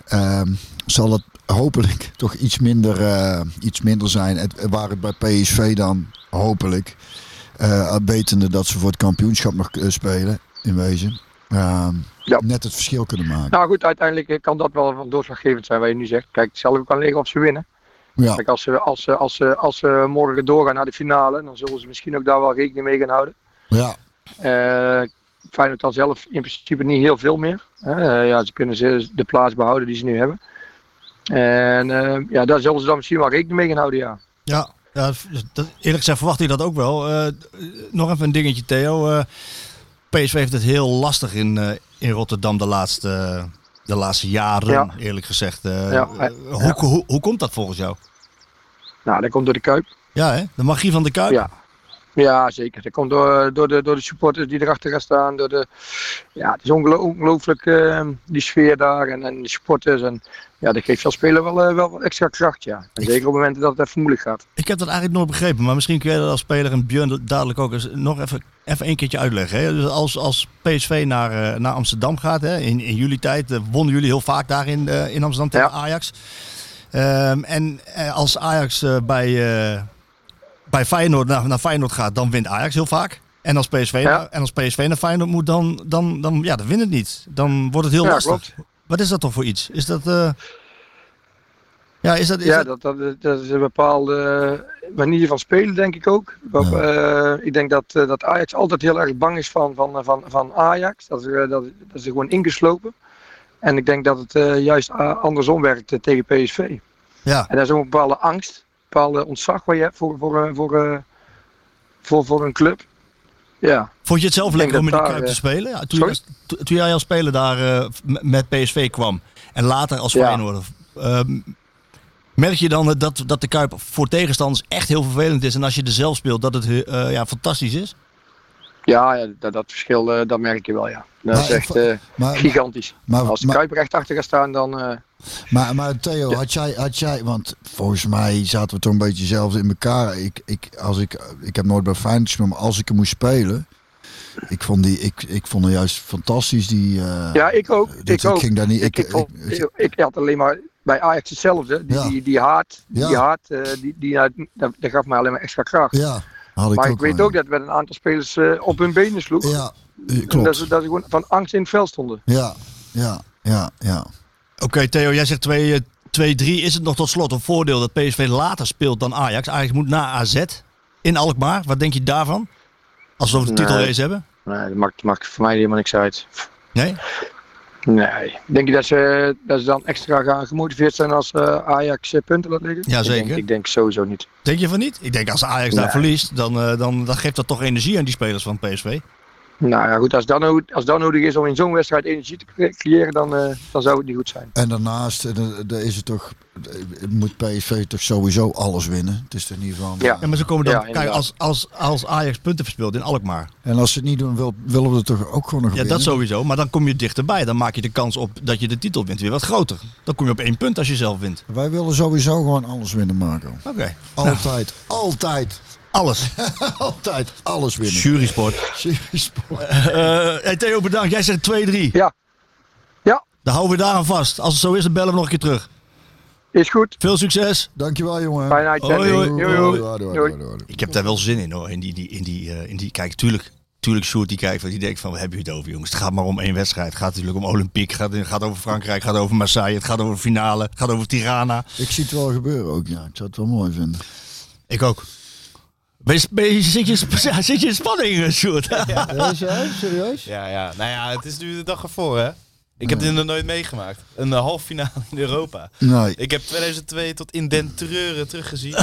ehm, zal het hopelijk toch iets minder, eh, iets minder zijn. Het, waar het bij PSV dan hopelijk, eh wetende dat ze voor het kampioenschap nog spelen, in wezen, ehm, Ja. net het verschil kunnen maken. Nou goed, uiteindelijk eh, kan dat wel van doorslaggevend zijn, wat je nu zegt. Kijk, het zal ook kan liggen of ze winnen. Ja, Kijk, als ze, als, ze, als, ze, als ze morgen doorgaan naar de finale, dan zullen ze misschien ook daar wel rekening mee gaan houden. ja, Eh Feyenoord dan zelf in principe niet heel veel meer. Eh, ja, ze kunnen ze de plaats behouden die ze nu hebben. En ja, daar zullen ze dan misschien wel rekening mee gaan houden, ja. Ja, ja dat, eerlijk gezegd verwacht ik dat ook wel. Eh, nog even een dingetje, Theo. PSV heeft het heel lastig in, eh, in Rotterdam de laatste, de laatste jaren, Ja. eerlijk gezegd. Eh, Ja, eh, hoe, hoe, hoe komt dat volgens jou? Nou, dat komt door de Kuip. Ja, hè? de magie van de Kuip? Ja. Ja, zeker. Dat komt door, door, de, door de supporters die erachter gaan staan. Door de, ja, het is ongelo- ongelooflijk, eh, die sfeer daar en, en de supporters. En ja, dat geeft als speler wel, eh, wel wat extra kracht, ja. En zeker op momenten dat het even moeilijk gaat. Ik heb dat eigenlijk nooit begrepen, maar misschien kun jij dat als speler en Björn dadelijk ook eens nog even, even een keertje uitleggen. Hè? Dus als, als PSV naar, eh, naar Amsterdam gaat, hè? In, in jullie tijd eh, wonnen jullie heel vaak daar in, in Amsterdam tegen Ja. Ajax. Ehm, en als Ajax bij, bij Feyenoord naar, naar Feyenoord gaat, dan wint Ajax heel vaak. En als PSV, Ja. en als PSV naar Feyenoord moet, dan, dan, dan, ja, dan wint het niet. Dan wordt het heel Ja, lastig. klopt. Wat is dat toch voor iets? Is dat... eh, ja, is dat... Is ja, dat... dat, dat, is een bepaalde manier van spelen, denk ik ook. Eh, ik denk dat, eh, dat Ajax altijd heel erg bang is van, van, van, van Ajax. Dat ze, dat, dat ze gewoon ingeslopen. En ik denk dat het juist andersom werkt tegen PSV. Ja. En dat is ook een bepaalde angst, bepaalde ontzag wat je hebt voor, voor, eh, voor, eh, voor, voor een club. Ja, Vond je het zelf lekker om in de Kuip te eh, spelen? Ja, toen, to- toen jij als speler daar met PSV kwam en later als Ja. Feyenoorder. ehm, merk je dan dat, dat de Kuip voor tegenstanders echt heel vervelend is en als je er zelf speelt dat het ja, fantastisch is? ja, ja dat, dat verschil dat merk je wel, ja. Dat Maar is echt maar, gigantisch. maar, Als de Kuip recht achter gaat staan, dan... eh, Maar, maar Theo, had, jij, had jij, want volgens mij zaten we toch een beetje zelf in elkaar. Ik, ik, als ik, ik heb nooit bij Feyenoord gespeeld, maar als ik er moest spelen, ik vond, die, ik, ik vond het juist fantastisch. Die, eh, ja, ik ook. ik ook. ging daar niet. Ik, ik, ik, ik had alleen maar bij Ajax hetzelfde. Die, Ja. die, die haat, die, haat eh, die, die, dat, dat gaf mij alleen maar extra kracht. ja, had ik maar ook ik weet wel. ook dat we een aantal spelers eh, op hun benen sloegen. Ja, eh, En klopt. Dat ze, dat ze gewoon van angst in het veld stonden. Ja, ja, ja, ja. Oké Theo, jij zegt 2 eh, 2-3. Is het nog tot slot een voordeel dat PSV later speelt dan Ajax? Ajax moet na AZ in Alkmaar. Wat denk je daarvan? Als we over de Nee. titelrace hebben? Nee, dat maakt, maakt voor mij helemaal niks uit. Nee? Nee. Denk je dat ze, dat ze dan extra gaan gemotiveerd zijn als eh, Ajax eh, punten laat liggen? Ja, Ik denk, zeker. ik denk sowieso niet. Denk je van niet? Ik denk als Ajax daar Nee. verliest, dan, dan, dan geeft dat toch energie aan die spelers van PSV. Nou ja, goed, als dat, no- als dat nodig is om in zo'n wedstrijd energie te cre- creëren, dan, eh, dan zou het niet goed zijn. En daarnaast eh, de is het toch, eh, moet PSV toch sowieso alles winnen. Het is er niet van. Ja. Ja, maar ze komen dan, Ja, kijk, als, als, als Ajax punten verspeelt in Alkmaar. En als ze het niet doen, wil, willen we het toch ook gewoon nog Ja, winnen. dat sowieso. Maar dan kom je dichterbij. Dan maak je de kans op dat je de titel wint weer wat groter. Dan kom je op één punt als je zelf wint. Wij willen sowieso gewoon alles winnen, Marco. Oké. Altijd, altijd, Alles. altijd alles winnen. Jury sport. Jurysport. Eh, hey Theo, bedankt. Jij zegt 2-3. Ja. Ja. Dan houden we daar aan vast. Als het zo is, dan bellen we nog een keer terug. Is goed. Veel succes. Dankjewel, jongen. Fijne uitzending. Hoi. Ik heb daar wel zin in hoor. In die, die, in die, eh, in die, kijk, tuurlijk. Tuurlijk, Sjoerd die kijkt, want die denkt van, wat hebben jullie het over jongens? Het gaat maar om één wedstrijd. Het gaat natuurlijk om Olympiek, het gaat, het gaat over Frankrijk, het gaat over Marseille, het gaat over finale, het gaat over Tirana. Ik zie het wel gebeuren ook, ja. Ik zou het wel mooi vinden. Ik ook. Ben je, ben je- zit, je, ja, zit je in spanning, eh, Sjoerd? Ja, serieus? Ja, ja. Nou ja, het is nu de dag ervoor, hè. Ik heb dit nog nooit meegemaakt. Een uh, halve finale in Europa. Nee. Ik heb 2002 tot in den treuren teruggezien.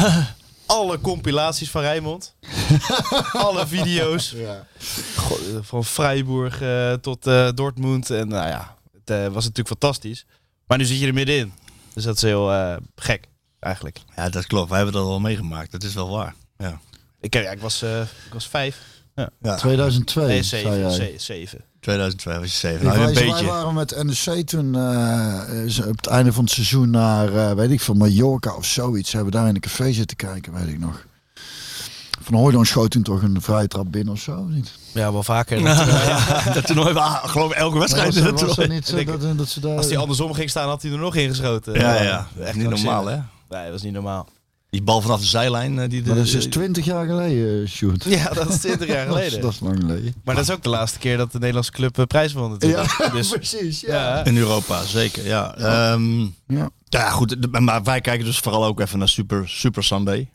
Alle compilaties van Rijnmond. Alle video's. Goh, eh, van Freiburg eh, tot eh, Dortmund. En nou ja, het eh, was natuurlijk fantastisch. Maar nu zit je er middenin. Dus dat is heel eh, gek, eigenlijk. Ja, dat klopt. Wij hebben dat al meegemaakt. Dat is wel waar. Ja. Ik, heb- ja, ik, was, eh, ik was vijf. ja. 2002, Nee, zei zeven. jij. ze- zeven. 2002 was je 7. Ik Nou, een weet, wij beetje. waren met NEC toen eh, eh, op het einde van het seizoen naar, eh, weet ik veel, Mallorca of zoiets. Hebben we daar in een café zitten kijken, weet ik nog. Van Hooydonk schoot toen toch een vrije trap binnen of zo, of niet? Ja, wel vaker. Ja, dat toernooi, was, geloof ik, elke wedstrijd. was, in was, er niet zo Ik dat, dat ze daar... Als hij andersom ging staan, had hij er nog ingeschoten. Ja, ja. Echt niet normaal, hè? Nee, dat was niet normaal. Die bal vanaf de zijlijn. eh, Die de, Maar dat is dus die- 20 jaar geleden, shoot. Ja, dat is 20 jaar Dat is, geleden. dat is lang geleden. Maar dat is ook de laatste keer dat de Nederlandse club eh, prijs won natuurlijk. Dus, precies. ja. in Europa, zeker. Ja. Ehm, Ja. ja, goed. de- Maar wij kijken dus vooral ook even naar Super, Super Sunday.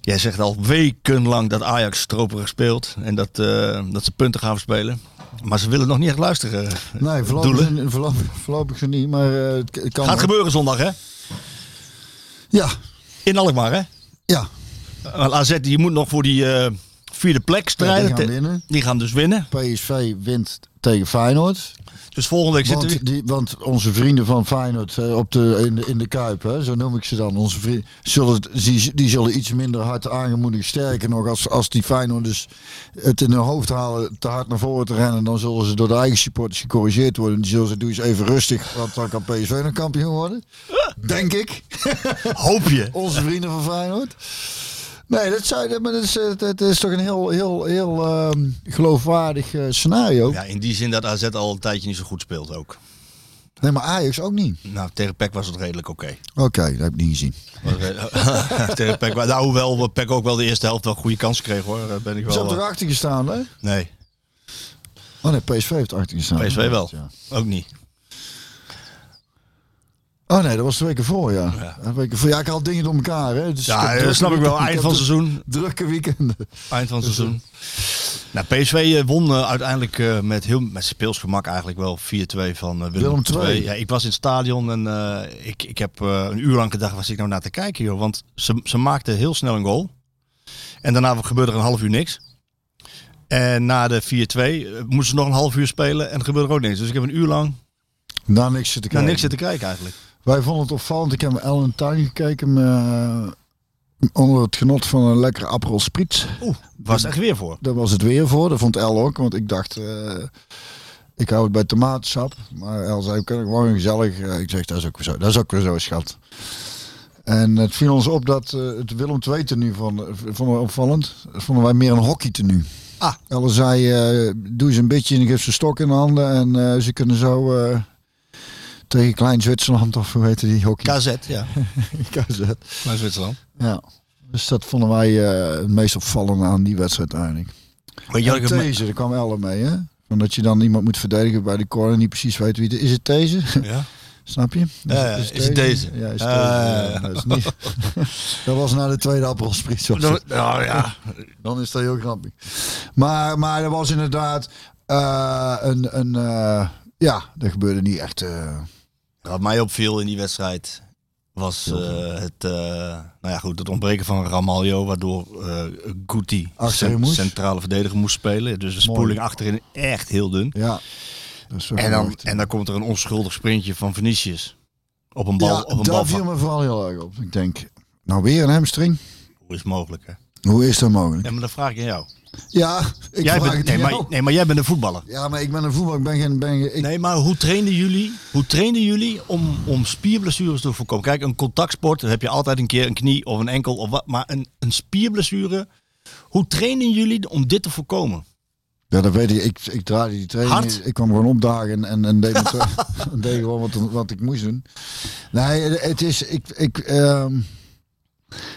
Jij zegt al wekenlang dat Ajax stroperig speelt. En dat, eh, dat ze punten gaan verspelen. Maar ze willen nog niet echt luisteren. Nee, voorlopig, Doelen. voorlopig, voorlopig niet, maar eh, het het kan... Gaat gebeuren zondag, hè? Ja, In Alkmaar, hè? ja. Want AZ die moet nog voor die eh, vierde plek ja die strijden. gaan Te- winnen. die gaan dus winnen. PSV wint tegen Feyenoord. Dus volgende week zitten we... Want, die, want onze vrienden van Feyenoord eh, op de, in, de, in de Kuip, hè, zo noem ik ze dan, onze vrienden, zullen, die, die zullen iets minder hard aangemoedigd. Sterker nog, als, als die Feyenoord dus het in hun hoofd halen te hard naar voren te rennen, dan zullen ze door de eigen supporters gecorrigeerd worden. Die zullen ze, doe eens even rustig, want dan kan PSV nog kampioen worden. Denk ik. Hoop je. Onze vrienden van Feyenoord. Nee, dat, zou, maar dat, is, eh, dat is toch een heel, heel, heel ehm, geloofwaardig eh, scenario. Ja, in die zin dat AZ al een tijdje niet zo goed speelt ook. Nee, maar Ajax ook niet. Nou, tegen PEC was het redelijk oké. Oké, dat heb ik niet gezien. Re- tegen PEC, nou, hoewel PEC ook wel de eerste helft wel goede kansen kreeg hoor. Daar ben ik Ze wel... hebben eh, erachter gestaan, hè? Nee, Oh nee, PSV heeft erachter gestaan. PSV wel. Ja. ook niet. Oh nee, dat was de weken voor, ja. Ja. De weken voor. Ja, ik haal dingen door elkaar, hè. Dus Ja, dat snap ik wel. Eind van het seizoen. Drukke weekenden. Eind van het seizoen. Nou, PSV eh, won eh, uiteindelijk eh, met, heel, met speelsgemak eigenlijk wel 4-2 van eh, Willem, II. Ja, ik was in het stadion en eh, ik, ik heb eh, een uur lang gedacht, was ik nou naar te kijken joh. Want ze, ze maakten heel snel een goal. En daarna gebeurde er een half uur niks. En na de 4-2 eh, moesten ze nog een half uur spelen en er gebeurde er ook niks. Dus ik heb een uur lang Daar niks zitten naar kijken. niks zitten kijken eigenlijk. Wij vonden het opvallend. Ik heb met Ellen Tuin gekeken. eh, onder het genot van een lekkere Aperol Spritz. Oeh, was het echt weer voor. Daar was het weer voor. Dat vond El ook. Want ik dacht, eh, ik hou het bij tomatensap. Maar El zei, we kunnen gewoon gezellig. Eh, ik zeg, dat is ook weer zo. Dat is ook weer zo, schat. En het viel ons op dat het Willem II tenue van, vonden we opvallend. Dat vonden wij meer een hockey tenue. Ah. Elle zei, doe eens een beetje en geef ze stok in de handen. En ze kunnen zo tegen Klein Zwitserland, of hoe heette die hockey? KZ, ja. KZ. Naar Zwitserland. Ja. Dus dat vonden wij eh, het meest opvallende aan die wedstrijd eigenlijk. Weet je deze, daar kwam Elle mee, hè? Van dat je dan iemand moet verdedigen bij de corner en niet precies weet wie het is. Is het deze? Ja? Snap je? Ja, ja, is het deze? Ja, is het Ah, deze? ja, is niet. dat was na de tweede appelspriet. Nou ja, Dan is dat heel grappig. Maar, maar er was inderdaad eh, een, een, eh, ja, er gebeurde niet echt... eh, Wat mij opviel in die wedstrijd was eh, het, eh, nou ja, goed, het ontbreken van Ramaljo, waardoor eh Guti cent- centrale verdediger moest spelen. Dus de Mooi. spoeling achterin echt heel dun. ja. Dat En dan, en dan komt er een onschuldig sprintje van Vinicius. Op een bal. ja, op een daar bal viel me vooral heel erg op. Ik denk, nou weer een hamstring? hoe is het mogelijk? Hè? Hoe is dat mogelijk? Ja, maar dan vraag ik aan jou. Ja, ik jij vraag bent, nee, maar, nee, maar jij bent een voetballer. Ja, maar ik ben een voetbal. Ik ben geen... Ben, ik, Nee, maar hoe trainden jullie, hoe trainden jullie om, om spierblessures te voorkomen? Kijk, een contactsport, dan heb je altijd een keer een knie of een enkel of wat. Maar een, een spierblessure, hoe trainen jullie om dit te voorkomen? Ja, dat weet ik. Ik, ik draaide die training. Hard? Ik kwam gewoon opdagen en, en, en deed, deed gewoon wat, wat ik moest doen. Nee, het is... Ik, ik, ehm,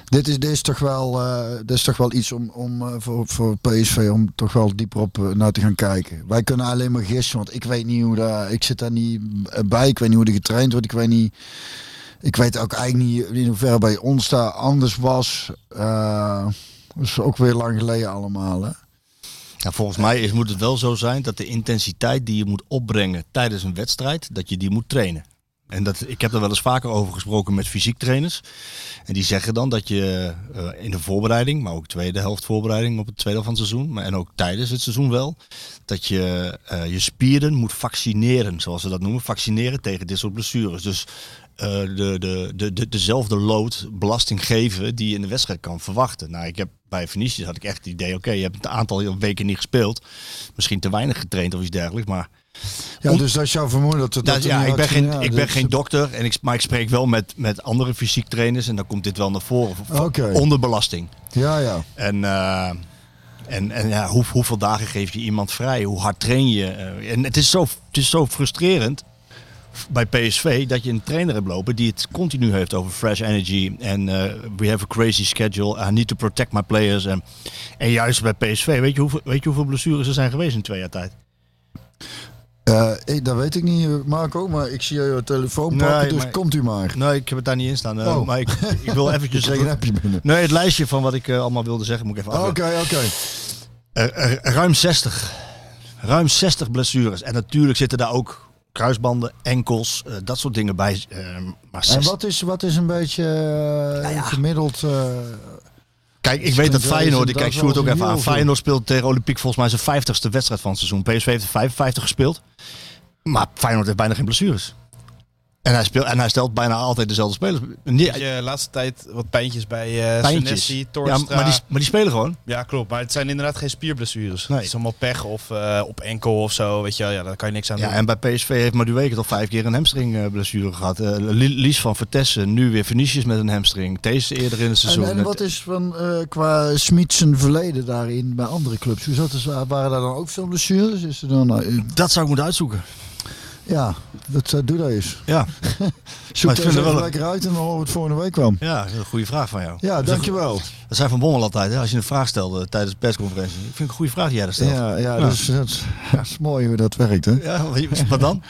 dit, is, dit, is toch wel, eh, dit is toch wel iets om, om eh, voor, voor PSV om toch wel dieper op eh, naar te gaan kijken. Wij kunnen alleen maar gissen, want ik weet niet hoe dat... Ik zit daar niet bij. Ik weet niet hoe er getraind wordt. Ik weet niet... Ik weet ook eigenlijk niet in hoeverre bij ons daar anders was. Dat is ook weer lang geleden allemaal, hè? Volgens mij is, moet het wel zo zijn dat de intensiteit die je moet opbrengen tijdens een wedstrijd, dat je die moet trainen. En dat, ik heb er wel eens vaker over gesproken met fysiek trainers. En die zeggen dan dat je eh, in de voorbereiding, maar ook tweede helft voorbereiding op het tweede van het seizoen, maar en ook tijdens het seizoen wel, dat je eh, je spieren moet vaccineren, zoals ze dat noemen. Vaccineren tegen dit soort blessures. Dus eh, de, de, de, de, dezelfde load belasting geven die je in de wedstrijd kan verwachten. Nou, ik heb bij Venetië had ik echt het idee, oké, je hebt een aantal weken niet gespeeld. Misschien te weinig getraind of iets dergelijks, maar Ja, Om- dus dat is jouw vermoeden dat het. dat, ja, ik ben geen, ja, ik ben geen dokter, en ik, maar ik spreek wel met, met andere fysiek trainers en dan komt dit wel naar voren. Oké. Onder belasting. Ja, ja. En, eh, en, en ja, hoe, hoeveel dagen geef je iemand vrij? Hoe hard train je? Eh, en het is, zo, het is zo frustrerend bij PSV dat je een trainer hebt lopen die het continu heeft over fresh energy. En eh, we have a crazy schedule. I need to protect my players. En, en juist bij PSV, weet je, hoeveel, weet je hoeveel blessures er zijn geweest in twee jaar tijd? Eh, ik, dat weet ik niet, Marco, maar ik zie je telefoon Nee, pakken, dus maar- komt u maar. Nee, ik heb het daar niet in staan. eh, Oh. Maar ik, ik wil eventjes... Een appje binnen. Nee, het lijstje van wat ik allemaal wilde zeggen moet ik even Oké, oké. Ruim 60. Ruim 60 blessures. En natuurlijk zitten daar ook kruisbanden, enkels, dat soort dingen bij. maar En 60 wat is, wat is een beetje Nou ja. gemiddeld... Kijk, ik weet dat Feyenoord, ik kijk Sjoerd ook even aan. Feyenoord speelt tegen Olympique volgens mij zijn 50ste wedstrijd van het seizoen. PSV heeft er 55 gespeeld. Maar Feyenoord heeft bijna geen blessures. En hij, speelt, en hij stelt bijna altijd dezelfde spelers. Nee, je laatste tijd wat pijntjes bij eh pijntjes. Senesi, Ja, maar die, maar die spelen gewoon. Ja, klopt. Maar het zijn inderdaad geen spierblessures. Nee. Het is allemaal pech of eh, op enkel of zo. Weet je wel, ja, daar kan je niks aan Ja, doen. en bij PSV heeft Madueke al vijf keer een hamstringblessure gehad. Eh, Li- Lies van Vertessen, nu weer Venetius met een hamstring. Deze eerder in het seizoen. en, en wat is van, eh, qua Smit zijn verleden daarin bij andere clubs? Hoe zat het? Waren daar dan ook veel blessures? Is er dan, eh, Dat zou ik moeten uitzoeken. Ja, dat, eh, doe dat eens. Ja, Zoek Maar even wel lekker uit en dan horen we het volgende week kwam. ja dat is een goede vraag van jou. Ja, Dat dankjewel. een- Dat zijn van Bommel altijd, hè, als je een vraag stelde tijdens de persconferentie. Ik vind het een goede vraag die jij daar stelt. Ja, ja, Dat, is, dat, is, dat is mooi hoe dat werkt, hè? Ja, wat dan?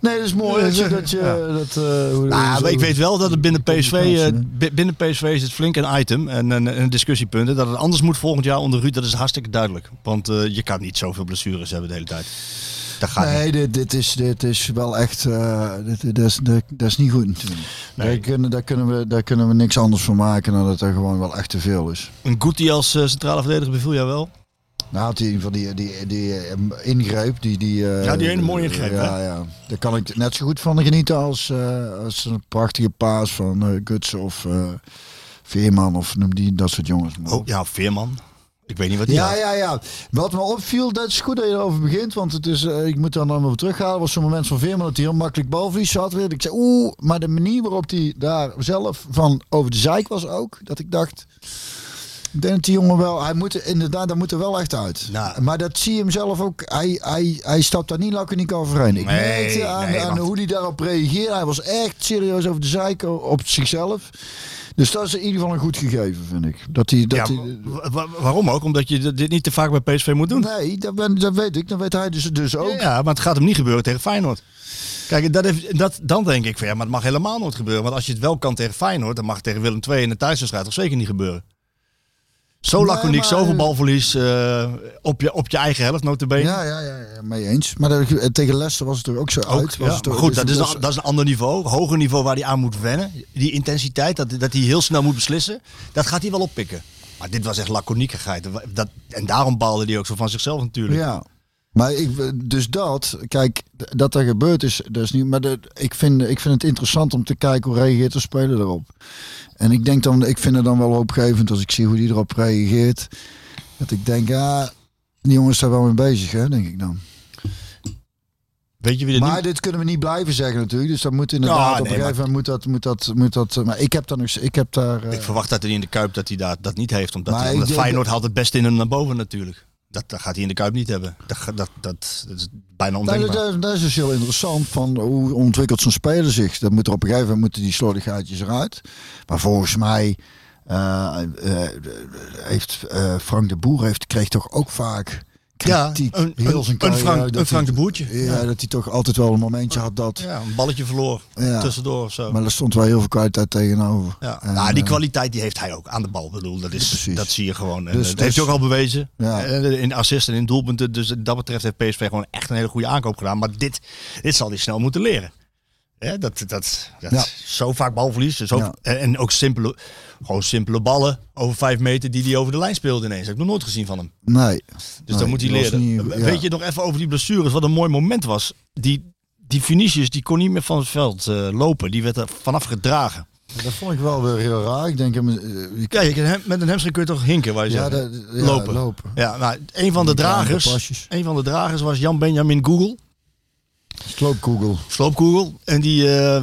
Nee, dat is mooi dat je... Dat je Ja. dat, eh, hoe, Nou, zo- maar ik weet wel dat het binnen PSV, eh, binnen PSV is het flink een item en een, een discussiepunt. Dat het anders moet volgend jaar onder Ruud, dat is hartstikke duidelijk. Want eh, je kan niet zoveel blessures hebben de hele tijd. Dat gaat niet. Nee, dit, dit, is, dit is wel echt. eh, dit, dit is, dat, dat is niet goed natuurlijk. Nee. Daar, kunnen, daar, kunnen we, daar kunnen we niks anders van maken dan dat er gewoon wel echt te veel is. Een Guti als eh, centrale verdediger beviel jou wel? Nou hij van die, die, die eh, ingreep. Die, die, eh, Ja, die ene mooie ingreep, Ja, ja. Daar kan ik net zo goed van genieten als, eh, als een prachtige paas van eh Gutsen of eh, Veerman of noem die, dat soort jongens. maar. Oh, ja, Veerman. Ik weet niet wat die Ja, had. ja, ja. Wat me opviel, dat is goed dat je erover begint. Want het is, eh, ik moet daar nog even terughalen. was zo'n moment van Veerman dat hij heel makkelijk balverlies had. Weer. Ik zei, oeh, maar de manier waarop hij daar zelf van over de zeik was ook. Dat ik dacht, ik denk dat die jongen wel, hij moet er- inderdaad, daar moet er wel echt uit. Nou. maar dat zie je hem zelf ook. Hij, hij, hij stapt daar niet laconiek overheen. Ik Nee, merkte aan, nee, aan want- hoe hij daarop reageerde. Hij was echt serieus over de zeik op zichzelf. Dus dat is in ieder geval een goed gegeven, vind ik. Dat hij, dat Ja, wa- waarom ook? Omdat je dit niet te vaak bij PSV moet doen. Nee, dat, ben, dat weet ik. Dat weet hij dus, dus ook. Ja, maar het gaat hem niet gebeuren tegen Feyenoord. Kijk, dat heeft, dat, dan denk ik van ja, maar het mag helemaal nooit gebeuren. Want als je het wel kan tegen Feyenoord, dan mag het tegen Willem II in de thuiswedstrijd toch zeker niet gebeuren. Zo Nee, laconiek, maar- zoveel balverlies eh, op, je, op je eigen helft, notabene. Ja, ja, ja, ja, mee eens. Maar dat, tegen Leicester was het er ook zo Ook, uit. Was ja, het er- goed, is dat is, een, dat is een ander niveau. Hoger niveau waar hij aan moet wennen. Die intensiteit, dat, dat hij heel snel moet beslissen. Dat gaat hij wel oppikken. Maar dit was echt laconiekigheid. Dat, en daarom baalde hij ook zo van zichzelf natuurlijk. Ja. Maar ik, dus dat, kijk, dat er gebeurd is, dat is niet. Maar de, ik, vind, ik vind het interessant om te kijken hoe reageert de speler erop. En ik denk dan, ik vind het dan wel hoopgevend als ik zie hoe die erop reageert. Dat ik denk, ja, die jongens zijn wel mee bezig, hè, denk ik dan. Weet je wie er Maar nu... dit kunnen we niet blijven zeggen natuurlijk. Dus dat moet inderdaad Ja, op een gegeven moment moet dat, moet dat, moet dat. Maar ik heb daar nog, ik heb daar. eh, Ik verwacht dat hij in de Kuip dat hij daar, dat niet heeft. Omdat, hij, Feyenoord haalt het beste in hem naar boven natuurlijk. Dat, dat gaat hij in de Kuip niet hebben. Dat, dat, dat, dat is bijna ondenkbaar. dat, dat is dus heel interessant. Van hoe ontwikkelt zo'n speler zich? Dat moet er op een gegeven moment moeten die slordigheidjes eruit. Maar volgens mij eh, eh, heeft eh, Frank de Boer heeft, kreeg toch ook vaak Ja, een- heel zijn een Frank- dat een Frank de Boertje. Ja, Ja. dat hij toch altijd wel een momentje had dat. Ja, een balletje verloor. Ja. Tussendoor of zo. Maar er stond wel heel veel kwaliteit tegenover. Ja. En, nou, die eh, kwaliteit die heeft hij ook aan de bal. Ik bedoel, dat, is, Precies. dat zie je gewoon. En Dus- dat dus- heeft hij ook al bewezen. Ja. Eh, In assist en in doelpunten. Dus dat betreft heeft PSV gewoon echt een hele goede aankoop gedaan. Maar dit, dit zal hij snel moeten leren. Hè, dat, dat, dat Ja. Zo vaak balverlies. Zo, Ja. en, ook simpele, gewoon simpele ballen over vijf meter die hij over de lijn speelde ineens. Dat heb ik nog nooit gezien van hem. Nee. Dus Nee, dat moet hij leren. niet- ja. Weet je nog even over die blessures? Wat een mooi moment was. Die, die Vinicius die kon niet meer van het veld eh, lopen. Die werd er vanaf gedragen. Dat vond ik wel weer heel raar. Ik denk, eh, Ja, je kan hem- met een hamstring kun je toch hinken, waar je ja, zegt. ja, lopen. lopen. Ja, nou, een van de dragers, een van de dragers was Jan Benjamin Google, Sloopkogel. sloopkogel, en die, eh,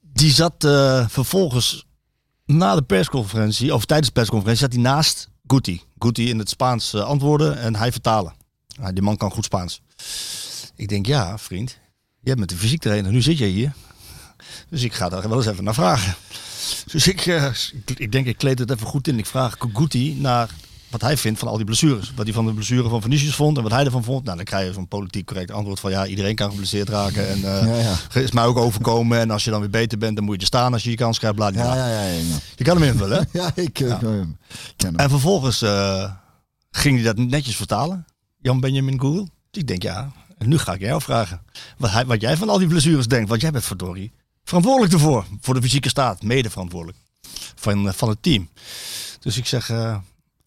die zat eh, vervolgens na de persconferentie, of tijdens de persconferentie, zat hij naast Guti. Guti in het Spaans eh, antwoorden en hij vertalen. Nou, die man kan goed Spaans. Ik denk, ja, vriend, je hebt met de fysiek trainer, nu zit je hier. Dus ik ga daar wel eens even naar vragen. Dus ik, ik, ik denk, ik kleed het even goed in. Ik vraag Guti naar wat hij vindt van al die blessures. Wat hij van de blessure van Vinicius vond en wat hij ervan vond. Nou, dan krijg je zo'n politiek correct antwoord van ja, iedereen kan geblesseerd raken. En eh, Ja, ja. is mij ook overkomen. En als je dan weer beter bent, dan moet je staan als je je kans krijgt. Bla, bla, Ja, ja, ja. ja. Je kan hem invullen. hè? Ja, ik eh, Ja. ik ken hem. En vervolgens eh, ging hij dat netjes vertalen. Jan Benjamin Google. Dus ik denk ja, en nu ga ik jou vragen. Wat, hij, wat jij van al die blessures denkt. Want jij bent verdorie verantwoordelijk ervoor. Voor de fysieke staat. Mede verantwoordelijk. Van, eh, van het team. Dus ik zeg eh,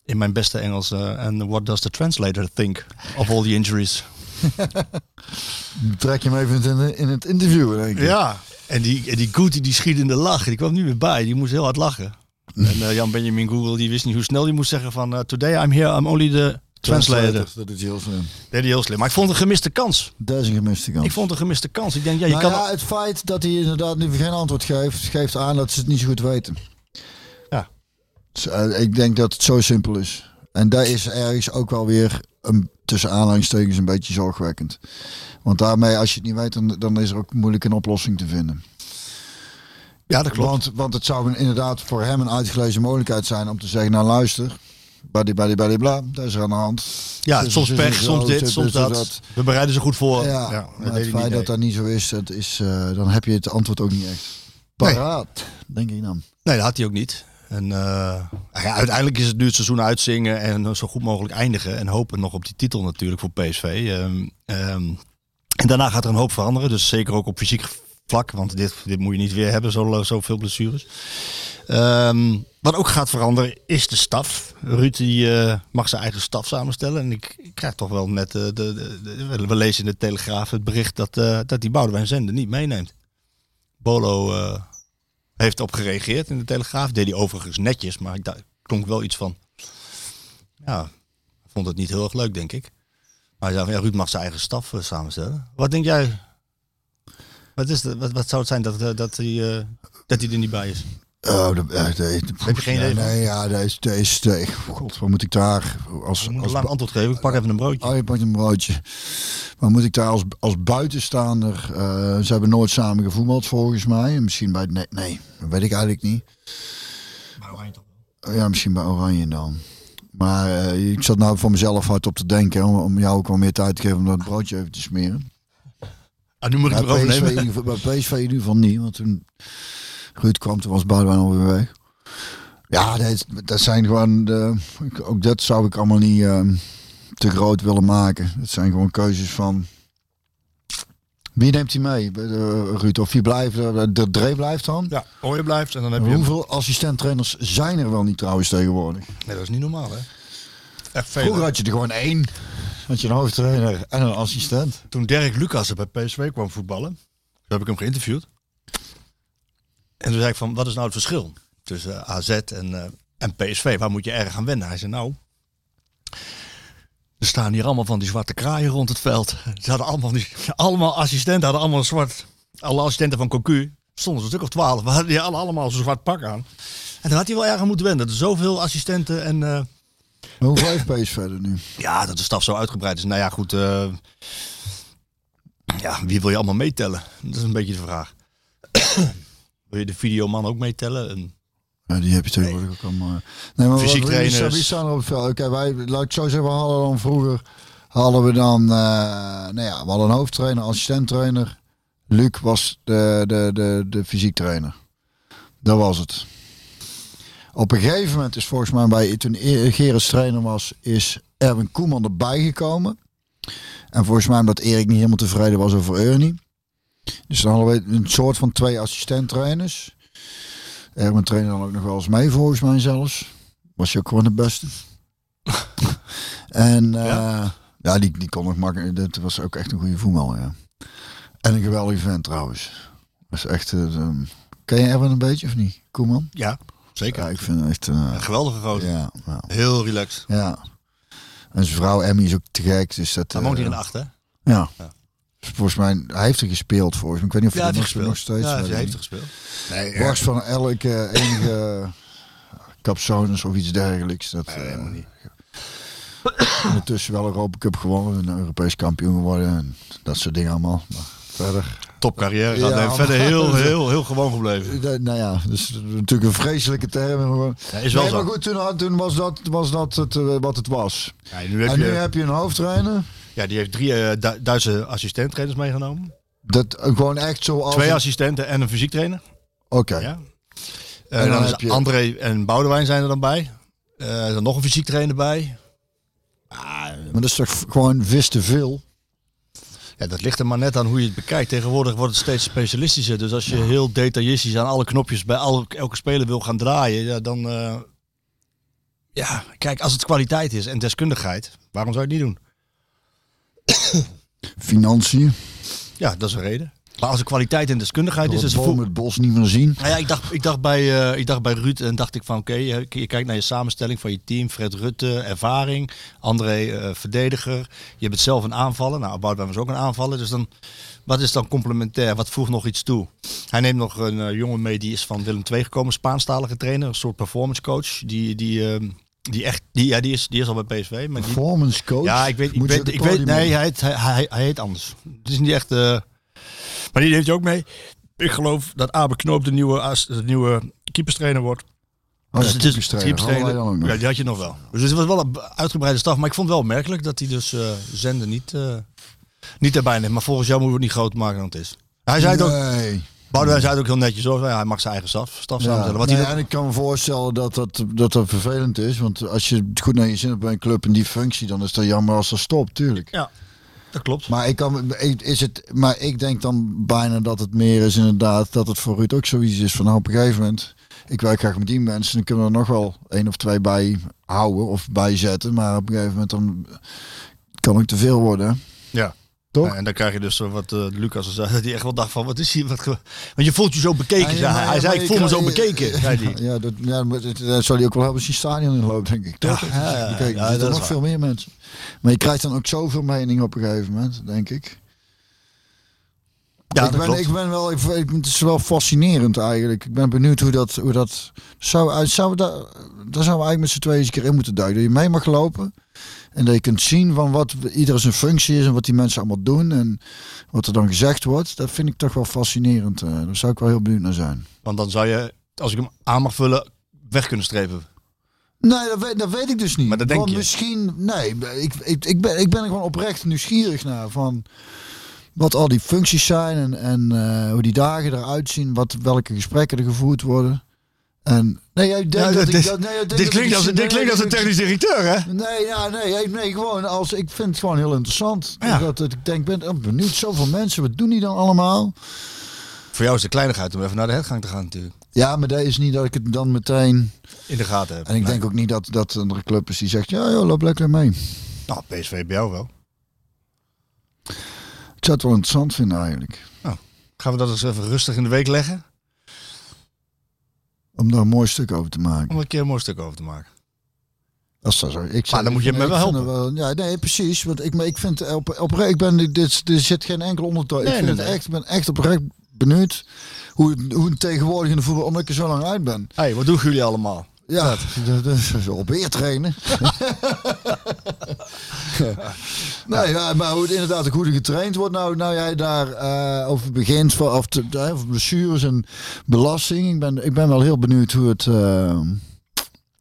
in mijn beste Engels. En what does the translator think of all the injuries? Trek je hem even in het, in het interview, denk ik. Ja. En die, die Guti die schiet in de lach. Die kwam niet meer bij. Die moest heel hard lachen. En eh, Jan Benjamin Google die wist niet hoe snel die moest zeggen van... eh, Today I'm here, I'm only the translator. Dat is heel slim. Nee, die heel slim. Maar ik vond een gemiste kans. Dat is een gemiste kans. Ik vond een gemiste kans. Ik denk, ja, je nou kan... ja, het feit dat hij inderdaad nu geen antwoord geeft, geeft aan dat ze het niet zo goed weten. Dus, eh, ik denk dat het zo simpel is. En daar is ergens ook wel weer een, tussen aanhalingstekens een beetje zorgwekkend. Want daarmee, als je het niet weet, dan, dan is er ook moeilijk een oplossing te vinden. Ja, dat klopt. Want, want het zou inderdaad voor hem een uitgelezen mogelijkheid zijn om te zeggen, nou luister, badi badi badi bla, daar is er aan de hand. ja, Dus- soms dus- pech, soms dit, soms dus dat. We bereiden ze goed voor. Ja, Ja, maar dat het feit dat dat niet zo is, dat is eh, dan heb je het antwoord ook niet echt. Paraat, denk ik dan. Nee, dat had hij ook niet. En eh, uiteindelijk is het nu het seizoen uitzingen en zo goed mogelijk eindigen. En hopen nog op die titel natuurlijk voor PSV. Ehm, ehm, en daarna gaat er een hoop veranderen. Dus zeker ook op fysiek vlak. Want dit, dit moet je niet weer hebben, zo, zoveel blessures. Ehm, wat ook gaat veranderen is de staf. Ruud die, eh, mag zijn eigen staf samenstellen. En ik, ik krijg toch wel net, eh, de, de, we lezen in de Telegraaf het bericht dat, dat die Boudewijn Zende niet meeneemt. Bolo heeft op gereageerd in de Telegraaf. Deed hij overigens netjes, maar dacht, klonk wel iets van... Ja, vond het niet heel erg leuk, denk ik. Maar hij zei ja, Ruud mag zijn eigen staf eh, samenstellen. Wat denk jij? Wat, is wat, wat zou het zijn dat, eh, dat, hij, eh, dat hij er niet bij is? Oh, Heb je geen idee nee, ja, deze, deze, nee. God, wat moet ik daar als, moet als een lang antwoord geven. Ik pak even een broodje. Oh, je pakt een broodje. Maar moet ik daar als, als buitenstaander... eh, ze hebben nooit samen gevoetbald volgens mij. En Misschien bij... Nee, nee, dat weet ik eigenlijk niet. Ja, misschien bij Oranje dan. Maar eh, ik zat nou voor mezelf hard op te denken. Om, om jou ook wel meer tijd te geven om dat broodje even te smeren. Ah, nu moet ik erover nemen. bij PSV in ieder geval niet. Want toen Ruud kwam, toen was Boudewijn alweer weg. Ja, dat, dat zijn gewoon. De, ook dat zou ik allemaal niet ehm, te groot willen maken. Het zijn gewoon keuzes van. Wie neemt hij mee? Eh, Ruud, of wie blijft? eh, De Dre blijft dan? Ja, Ooyen blijft en dan heb je... Hoeveel assistenttrainers zijn er wel niet trouwens tegenwoordig? Nee, dat is niet normaal, hè? Echt veel. Vroeger had je er gewoon één. Had je een hoofdtrainer en een assistent. Toen Dirk Lucas bij PSV kwam voetballen, toen heb ik hem geïnterviewd. En toen zei ik van, wat is nou het verschil tussen eh, AZ en, eh, en PSV? Waar moet je erg aan wennen? Hij zei, nou, er staan hier allemaal van die zwarte kraaien rond het veld. Ze hadden allemaal, die, allemaal assistenten, hadden allemaal een zwart, alle assistenten van Cocu, stonden ze een stuk of twaalf, maar hadden die alle- allemaal zo'n zwart pak aan. En toen had hij wel erg aan moeten wennen. Er zoveel assistenten en... Maar Hoeveel heeft PSV verder nu? ja, dat de staf zo uitgebreid is. Nou ja, goed. ja, wie wil je allemaal meetellen? Dat is een beetje de vraag. Wil je de videoman ook meetellen? En, Ja, die heb je tegenwoordig ook allemaal. Nee, maar Fysiek wat- trainers. wie staan er op het veld? Oké, wij, laat ik zo zeggen, we hadden dan vroeger, hadden we dan, eh, nou ja, we hadden een hoofdtrainer, assistenttrainer. Luc was de, de, de, de fysiek trainer. Dat was het. Op een gegeven moment is volgens mij bij, toen E- Gerrits trainer was, is Erwin Koeman erbij gekomen. En volgens mij omdat Erik niet helemaal tevreden was over Ernie. Dus dan hadden we een soort van twee assistenttrainers. Erwin trainde dan ook nog wel eens mee, volgens mij zelfs. Was je ook gewoon de beste. en eh, ja, die, die kon nog makkelijk. Dat was ook echt een goede voetbal, ja. En een geweldig vent trouwens. Is echt. eh, ken je Erwin een beetje of niet? Koeman? ja, zeker. Ja, ik vind hem echt. eh, Een geweldige gozer. ja, ja, Heel relaxed. ja. En zijn vrouw Emmy is ook te gek. Dus dat, Hij woont hier in de acht, hè? Ja. Ja. Volgens mij, hij heeft er gespeeld volgens mij. Ik weet niet of Ja, hij hij nog, steeds Ja, hij ik heeft er gespeeld. Nee, Dwars van elke enige capsones of iets dergelijks. Dat, Nee, eh, helemaal niet. ondertussen wel Europa Cup gewonnen, een Europees kampioen geworden en dat soort dingen allemaal. Maar verder. Topcarrière. Ja, verder heel, heel, heel gewoon gebleven. Eh, Nou ja, dus natuurlijk een vreselijke term. Maar, Ja, is wel nee, zo. maar goed, toen, toen was dat, was dat het, eh, wat het was. Ja, nu heb en nu je, heb je een hoofdtrainer. Ja, die heeft drie eh, Du- Duitse assistenttrainers meegenomen. Dat eh, gewoon echt zo als... Twee assistenten en een fysiektrainer. Oké. Ja. En En dan dan is heb je- André en Boudewijn zijn er dan bij. Eh, er is dan nog een fysiektrainer bij. Maar dat is toch gewoon vis te veel? Ja, dat ligt er maar net aan hoe je het bekijkt. Tegenwoordig wordt het steeds specialistischer. Dus als je heel detailistisch aan alle knopjes bij alle, elke speler wil gaan draaien, ja, dan. eh, ja, kijk, als het kwaliteit is en deskundigheid, waarom zou je het niet doen? Financiën. Ja, dat is een reden. Maar als er kwaliteit en deskundigheid is, is het voet- het bos niet meer zien. Nou ja, ik dacht, ik dacht, bij, eh, ik dacht bij Ruud en dacht ik van oké, je, je kijkt naar je samenstelling van je team. Fred Rutte, ervaring. André, eh, verdediger. Je hebt het zelf een aanvallen. Nou, Boudewijn was ook een aanvaller. Dus dan, wat is dan complementair? Wat voegt nog iets toe? Hij neemt nog een eh, jongen mee die is van Willem II gekomen. Spaanstalige trainer. Een soort performance coach. Die, die, ehm, die echt, die, ja, die, is, die is al bij PSV. Maar die, Performance coach. ja, ik weet, ik weet, ik nee, hij heet, hij, hij, hij heet anders. Het is niet echt, eh, maar die heeft je ook mee. Ik geloof dat Abe Knoop de nieuwe, de nieuwe keeperstrainer wordt. Oh, Dus het is ook nog. Ja, die had je nog wel. Dus het was wel een uitgebreide staf. Maar ik vond het wel opmerkelijk dat hij dus eh zender niet, eh, niet erbij neemt. Maar volgens jou moeten we het niet groter maken dan het is. Hij zei ook, Nee. Boudewijn zei het ook heel netjes. Hoor. Ja, hij mag zijn eigen staf, staf samenstellen. Wat nee, hij en ik kan me voorstellen dat dat, dat dat vervelend is. Want als je het goed naar je zin hebt bij een club in die functie, dan is dat jammer als dat stopt, tuurlijk. Ja, dat klopt. Maar ik, kan, is het, maar ik denk dan bijna dat het meer is inderdaad dat het voor Ruud ook zoiets is van nou, op een gegeven moment. Ik werk graag met die mensen, dan kunnen we er nog wel één of twee bij houden of bijzetten. Maar op een gegeven moment dan kan ik te veel worden. Ja. Toch? Ja, en dan krijg je dus zo wat eh, Lucas al zei, dat hij echt wel dacht van, wat is hier, wat Want je voelt je zo bekeken, Ja, zei hij. maar- zei, maar ik voel me zo bekeken, zei hij. Ja, dat, ja dat, zou hij ook wel hebben als stadion in loopt, denk ik. Toch? Ja, ja, ja, Kijk, ja, er is nog veel meer mensen. Maar je krijgt dan ook zoveel mening op een gegeven moment, denk ik. Ja, ik, ben, ik ben wel, ik, ik- het is wel fascinerend eigenlijk. Ik ben benieuwd hoe dat, hoe dat zou, uit- zou daar, daar zouden we eigenlijk met z'n tweeën eens een keer in moeten duiken. Dat je mee mag lopen en dat je kunt zien van wat ieder zijn functie is en wat die mensen allemaal doen en wat er dan gezegd wordt. Dat vind ik toch wel fascinerend. eh. Daar zou ik wel heel benieuwd naar zijn. Want dan zou je, als ik hem aan mag vullen, weg kunnen strepen. Nee, dat weet, dat weet ik dus niet. Maar dat denk Want je? Misschien, nee, ik, ik, ik, ben, ik ben er gewoon oprecht nieuwsgierig naar van wat al die functies zijn en, en eh, hoe die dagen eruit zien, wat, welke gesprekken er gevoerd worden. En nee, jij denkt Ja, dat dit- ik dat, nee, jij denkt Dit dat klinkt als, dit nee, klinkt als een technisch directeur, hè? Nee, ja, nee, nee, gewoon als ik vind het gewoon heel interessant. Ja. Dat, dat ik denk, ben oh, benieuwd, zoveel mensen, wat doen die dan allemaal? Voor jou is het kleinigheid om even naar de headgang te gaan natuurlijk. Ja, maar dat is niet dat ik het dan meteen. In de gaten hebben. En ik Nee. denk ook niet dat dat andere club is die zegt, ja, joh, loop lekker mee. Nou, PSV bij jou wel. Ik zou het wel interessant vinden eigenlijk. Gaan we dat eens even rustig in de week leggen? Om daar een mooi stuk over te maken. Om een keer een mooi stuk over te maken. Als dat zo. Ik Maar dan moet je me wel helpen. wel- ja, nee, precies. Want ik, maar ik vind op, oprecht, ik ben, dit, er zit geen enkel ondertoon. Nee, ik vind nee, het nee. echt, ben echt oprecht benieuwd hoe, het- hoe tegenwoordig in de voetbal, omdat ik er zo lang uit ben. hey, wat doen jullie allemaal? Ja, is op weer trainen. nee, ja, maar hoe het inderdaad ook hoe er getraind wordt. Nou, nou jij daar eh, over begint, van, of te, over blessures en belasting. Ik ben, ik ben wel heel benieuwd hoe het, eh,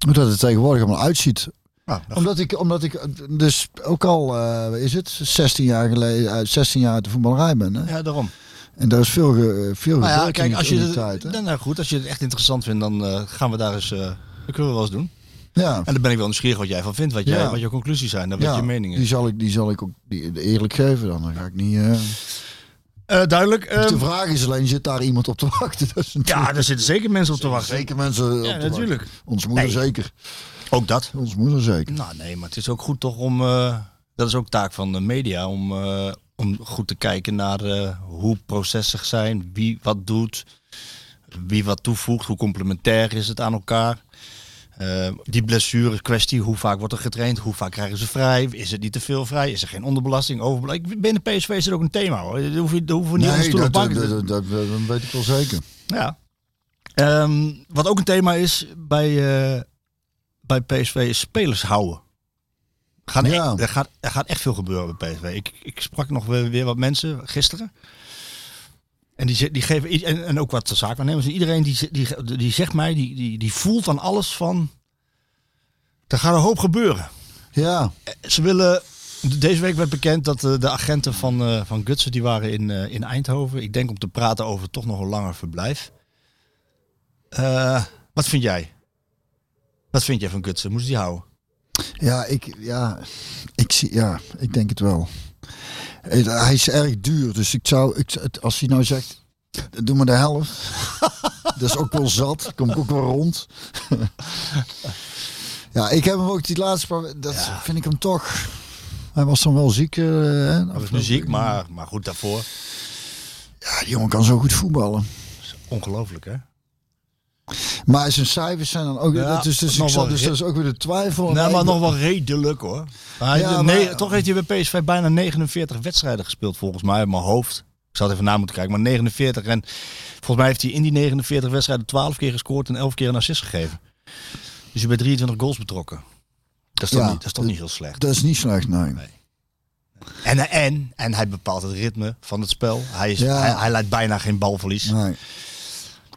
hoe dat het tegenwoordig allemaal uitziet. Nou, dat- Omdat ik, omdat ik dus ook al, eh, is het, 16 jaar geleden, uit 16 jaar uit de voetballerij ben. Hè? ja, daarom. En daar is veel, ge, veel Nou ja, kijk, in, als je, het- tijd. Hè? nou, nou goed, als je het echt interessant vindt, dan gaan we daar eens, dat kunnen we wel eens doen. Ja. En dan ben ik wel nieuwsgierig wat jij van vindt, wat, jij, Ja. wat je conclusies zijn en wat Ja, je mening is. Die zal ik, die zal ik ook eerlijk geven dan. Dan ga ik niet. eh, Eh, duidelijk. ehm, de vraag is alleen, zit daar iemand op te wachten? Dat is ja, daar zitten zeker mensen op te wachten. zeker mensen op Ja, natuurlijk. wachten. Ons moeder Nee. zeker. Ook dat. Ons moeder zeker. Nou nee, maar het is ook goed toch om, eh, dat is ook taak van de media, om, om goed te kijken naar hoe processen zijn, wie wat doet, wie wat toevoegt, hoe complementair is het aan elkaar. Eh, die blessure kwestie, hoe vaak wordt er getraind, hoe vaak krijgen ze vrij, is het niet te veel vrij, is er geen onderbelasting, overbelasting. Binnen PSV is het ook een thema hoor, daar hoef je, daar hoeven we niet of dat, dat, te- dat, dat- dat weet ik wel zeker. ja. Ehm, wat ook een thema is bij, eh, bij PSV is spelers houden. Gaan Ja. echt- er, gaat, er gaat echt veel gebeuren bij PSV. Ik, ik sprak nog weer, weer wat mensen gisteren. En die, die geven, en, en ook wat de zaakwaarnemers. En iedereen die, die, die zegt mij, die, die, die voelt aan alles van... Er gaat een hoop gebeuren. Ja, Ze willen. Deze week werd bekend dat eh, de agenten van, eh van Gutsen die waren in, eh, in Eindhoven. Ik denk om te praten over toch nog een langer verblijf. Wat vind jij? Wat vind jij van Gutsen? Moest die houden? ja, ik, ja, ik, zie, ja, ik denk het wel. Hij is erg duur, dus ik zou, ik, als hij nou zegt, doe maar de helft. dat is ook wel zat, kom ik ook wel rond. ja, ik heb hem ook die laatste paar, dat vind ik hem toch. Hij was dan wel ziek. eh, hè, Dat is muziek, maar, maar goed daarvoor. Ja, die jongen kan zo goed voetballen. Ongelooflijk hè? Maar zijn cijfers zijn dan ook. Ja, dat is, dus, nog zal, dus dat is ook weer de twijfel. Nou, Nee, maar nog wel redelijk hoor. Hij, Ja, nee, maar- toch heeft hij bij PSV bijna 49 wedstrijden gespeeld volgens mij in mijn hoofd. Ik zou het even na moeten kijken, maar 49. En volgens mij heeft hij in die 49 wedstrijden 12 keer gescoord en 11 keer een assist gegeven. Dus je bent 23 goals betrokken. Dat is toch, Ja, niet, dat is toch niet heel slecht. Dat is niet slecht, nee. Nee. En, en, en hij bepaalt het ritme van het spel. Hij, is, Ja. hij, hij leidt bijna geen balverlies. nee.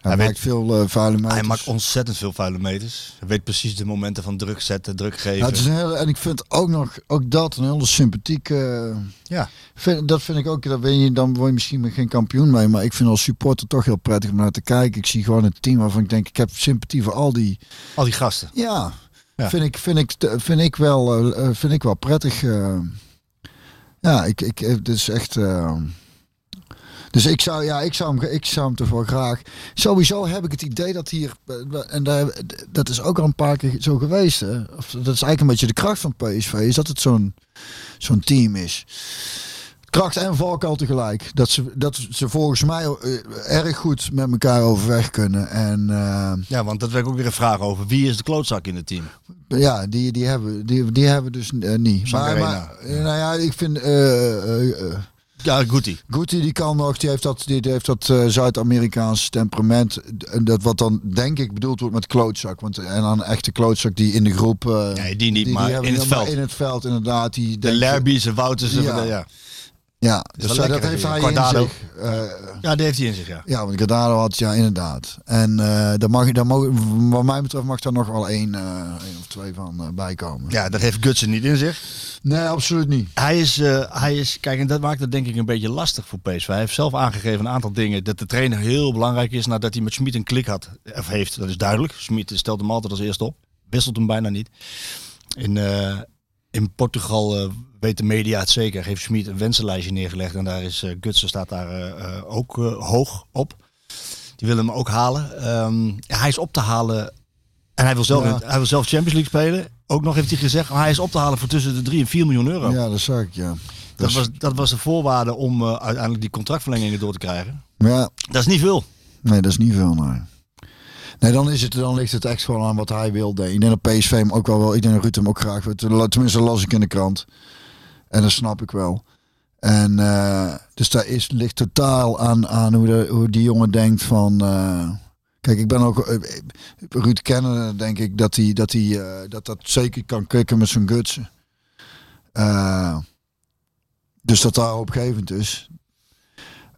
Hij, Hij maakt veel eh vuile meters. Hij maakt ontzettend veel vuile meters. Hij weet precies de momenten van druk zetten, druk geven. Ja, het is een hele, en ik vind ook nog ook dat een hele sympathieke. Ja. Vind, dat vind ik ook. Dat ben je, dan word je misschien geen kampioen mee. Maar ik vind als supporter toch heel prettig om naar te kijken. Ik zie gewoon het team waarvan ik denk. Ik heb sympathie voor al die. Al die gasten. Ja. Ja. Vind, ik, vind, ik, vind, ik wel, eh, eh, vind ik wel prettig. eh. ja, ik, ik, het is echt. Dus ik zou, ja, ik zou, hem, ik zou hem toch wel graag. Sowieso heb ik het idee dat hier. eh, En daar, dat is ook al een paar keer zo geweest. Hè? Of, dat is eigenlijk een beetje de kracht van PSV. Is dat het zo'n zo'n team is. Kracht en valkuil tegelijk. Dat ze, dat ze volgens mij eh, erg goed met elkaar overweg kunnen. En eh, Ja, want dat werd ook weer een vraag over. Wie is de klootzak in het team? ja, die, die, hebben, die, die hebben we dus niet. Maar, nou ja, ik vind. Ja, Guti. Guti die kan nog, die heeft dat, die heeft dat eh, Zuid-Amerikaans temperament. En dat wat dan denk ik bedoeld wordt met klootzak. Want en dan een echte klootzak die in de groep. eh, Nee, die niet, maar in het veld. In het veld inderdaad. Die De Lerbies, de Wouters. Ja. Ja. Ja. Is dus wel dat lekker, heeft hij Guardado. in zich. Eh, ja, die heeft hij in zich, ja. ja, want Gardado had ja inderdaad. En eh daar mag, daar mogen, wat mij betreft mag daar nog wel één, eh één of twee van eh, bij komen. Ja, dat heeft Gutsen niet in zich. Nee, absoluut niet. Hij is, eh, hij is, kijk, en dat maakt het denk ik een beetje lastig voor PSV. Hij heeft zelf aangegeven een aantal dingen. Dat de trainer heel belangrijk is nadat hij met Schmid een klik had. Of heeft, dat is duidelijk. Schmid stelt hem altijd als eerste op. Wisselt hem bijna niet. In, eh, in Portugal uh, weet de media het zeker. Heeft Schmid een wensenlijstje neergelegd. En daar is uh, Gutsen staat daar ook hoog op. Die willen hem ook halen. Um, hij is op te halen. En hij wil zelf, ja. hij wil zelf Champions League spelen. Ook nog heeft hij gezegd, hij is op te halen voor tussen de 3 en 4 miljoen euro. Ja, dat zag ik, ja. Dat, dat was, dat was de voorwaarde om uiteindelijk die contractverlengingen door te krijgen. Ja. Dat is niet veel. Nee, dat is niet veel, nee. Nee, dan, is het, dan ligt het echt gewoon aan wat hij wilde. Ik denk dat PSV hem ook wel wil. Ik denk dat Ruud hem ook graag wil. Tenminste, las ik in de krant. En dat snap ik wel. En uh, dus daar is, ligt totaal aan, aan hoe, hoe die jongen denkt van... Uh, Kijk, ik ben ook uh, Ruud kennen, denk ik dat hij dat, hij, dat, dat zeker kan kicken met zijn gutsen. Dus dat daar opgevend is.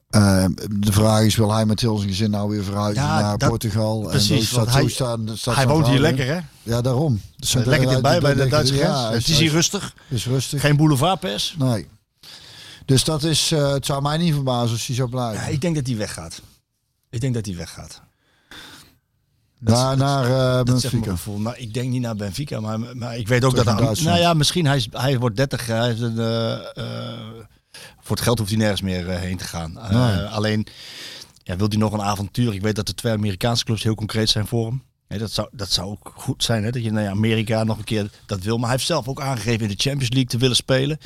De vraag is, wil hij met heel zijn gezin nou weer verhuizen ja, naar dat, Portugal? Precies, en want hij, staan, hij woont hier lekker hè? Ja, daarom. Dus lekker dichtbij bij de Duitse grens. Ja, het is hier rustig. is rustig. Geen boulevardpers. Nee. Dus dat is, uh, het zou mij niet verbazen als hij zo blijft. Ja, ik denk dat hij weggaat. Ik denk dat hij weggaat. Dat, naar naar uh, Benfica. Nou, ik denk niet naar Benfica, maar, maar ik weet ook Terug dat hij. Nou ja, misschien hij, is, hij wordt 30. Hij heeft een, voor het geld hoeft hij nergens meer heen te gaan. Nee. alleen ja, wil hij nog een avontuur. Ik weet dat de twee Amerikaanse clubs heel concreet zijn voor hem. Nee, dat, zou, dat zou ook goed zijn, hè? dat je naar nou ja, Amerika nog een keer dat wil. Maar hij heeft zelf ook aangegeven in de Champions League te willen spelen.